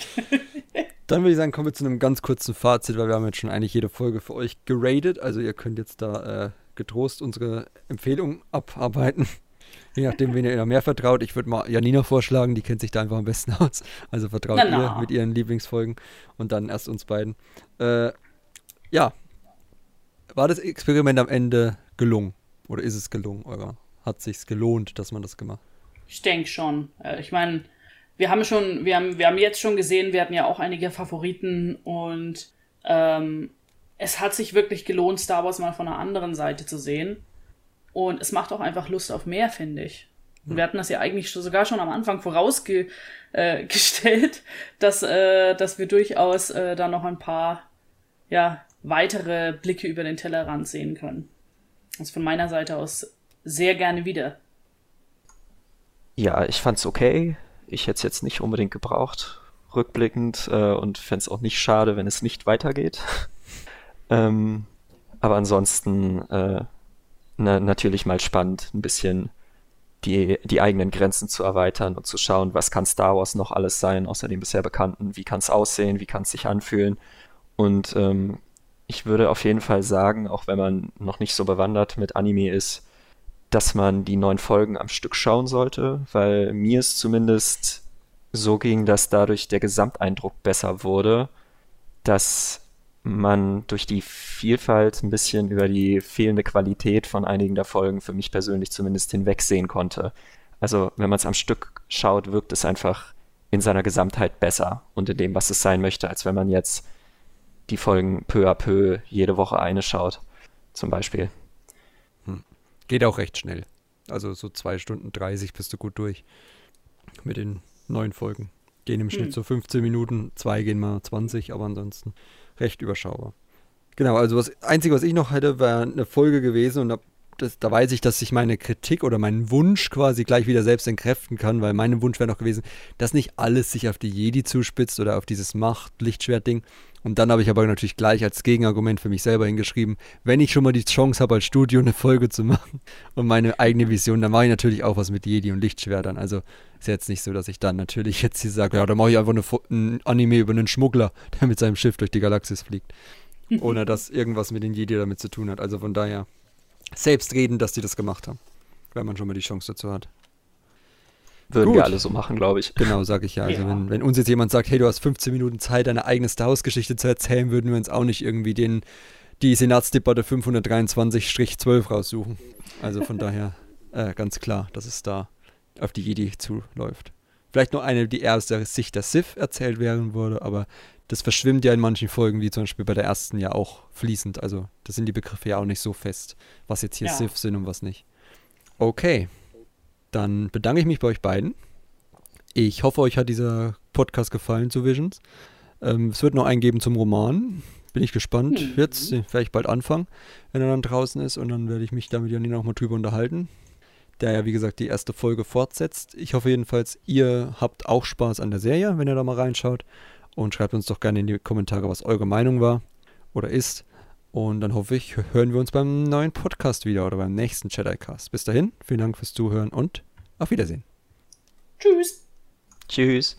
Dann würde ich sagen, kommen wir zu einem ganz kurzen Fazit, weil wir haben jetzt schon eigentlich jede Folge für euch geradet. Also ihr könnt jetzt da äh, getrost unsere Empfehlung abarbeiten. Je nachdem, wen ihr mehr vertraut. Ich würde mal Janina vorschlagen, die kennt sich da einfach am besten aus. Also vertraut Na, ihr na. mit ihren Lieblingsfolgen und dann erst uns beiden. Äh, ja. War das Experiment am Ende gelungen? Oder ist es gelungen, eurer? Hat sich's gelohnt, dass man das gemacht hat? Ich denke schon. Äh, Ich meine, wir haben schon, wir haben, wir haben jetzt schon gesehen, wir hatten ja auch einige Favoriten und ähm, es hat sich wirklich gelohnt, Star Wars mal von einer anderen Seite zu sehen. Und es macht auch einfach Lust auf mehr, finde ich. Und wir hatten das ja eigentlich sogar schon am Anfang vorausgestellt, äh, dass, äh, dass wir durchaus äh, da noch ein paar ja, weitere Blicke über den Tellerrand sehen können. Also von meiner Seite aus sehr gerne wieder. Ja, ich fand's okay. Ich hätte es jetzt nicht unbedingt gebraucht, rückblickend, äh, und fänd's es auch nicht schade, wenn es nicht weitergeht. ähm, aber ansonsten äh, na, natürlich mal spannend, ein bisschen die, die eigenen Grenzen zu erweitern und zu schauen, was kann Star Wars noch alles sein, außer dem bisher Bekannten, wie kann es aussehen, wie kann es sich anfühlen. Und ähm, ich würde auf jeden Fall sagen, auch wenn man noch nicht so bewandert mit Anime ist, dass man die neun Folgen am Stück schauen sollte, weil mir es zumindest so ging, dass dadurch der Gesamteindruck besser wurde, dass man durch die Vielfalt ein bisschen über die fehlende Qualität von einigen der Folgen für mich persönlich zumindest hinwegsehen konnte. Also wenn man es am Stück schaut, wirkt es einfach in seiner Gesamtheit besser und in dem, was es sein möchte, als wenn man jetzt die Folgen peu à peu jede Woche eine schaut, zum Beispiel. Hm. Geht auch recht schnell. Also so zwei Stunden 30 bist du gut durch mit den neuen Folgen. Gehen im Schnitt hm. so 15 Minuten, zwei gehen mal 20, aber ansonsten recht überschaubar. Genau, also das Einzige, was ich noch hätte, wäre eine Folge gewesen und das, da weiß ich, dass ich meine Kritik oder meinen Wunsch quasi gleich wieder selbst entkräften kann, weil mein Wunsch wäre noch gewesen, dass nicht alles sich auf die Jedi zuspitzt oder auf dieses Macht-Lichtschwert-Ding. Und dann habe ich aber natürlich gleich als Gegenargument für mich selber hingeschrieben, wenn ich schon mal die Chance habe, als Studio eine Folge zu machen und meine eigene Vision, dann mache ich natürlich auch was mit Jedi und Lichtschwertern. Also ist jetzt nicht so, dass ich dann natürlich jetzt hier sage, ja, dann mache ich einfach eine, ein Anime über einen Schmuggler, der mit seinem Schiff durch die Galaxis fliegt. Ohne dass irgendwas mit den Jedi damit zu tun hat. Also von daher selbstredend, dass die das gemacht haben. Wenn man schon mal die Chance dazu hat. Würden Gut. wir alle so machen, glaube ich. Genau, sage ich ja. Also ja. Wenn, wenn, uns jetzt jemand sagt, hey, du hast 15 Minuten Zeit, deine eigene Star Wars-Geschichte zu erzählen, würden wir uns auch nicht irgendwie den, die Senatsdebatte 523-12 raussuchen. Also von daher äh, ganz klar, dass es da auf die Jedi zuläuft. Vielleicht noch eine, die eher aus der Sicht der Sith erzählt werden würde, aber das verschwimmt ja in manchen Folgen, wie zum Beispiel bei der ersten ja auch fließend. Also da sind die Begriffe ja auch nicht so fest, was jetzt hier ja. Sith sind und was nicht. Okay, dann bedanke ich mich bei euch beiden. Ich hoffe, euch hat dieser Podcast gefallen zu Visions. Ähm, es wird noch einen geben zum Roman. Bin ich gespannt. Mhm. Jetzt vielleicht bald anfangen, wenn er dann draußen ist. Und dann werde ich mich da mit Janina auch mal drüber unterhalten. Der ja, wie gesagt, die erste Folge fortsetzt. Ich hoffe jedenfalls, ihr habt auch Spaß an der Serie, wenn ihr da mal reinschaut. Und schreibt uns doch gerne in die Kommentare, was eure Meinung war oder ist. Und dann hoffe ich, hören wir uns beim neuen Podcast wieder oder beim nächsten Jedi-Cast. Bis dahin, vielen Dank fürs Zuhören und auf Wiedersehen. Tschüss. Tschüss.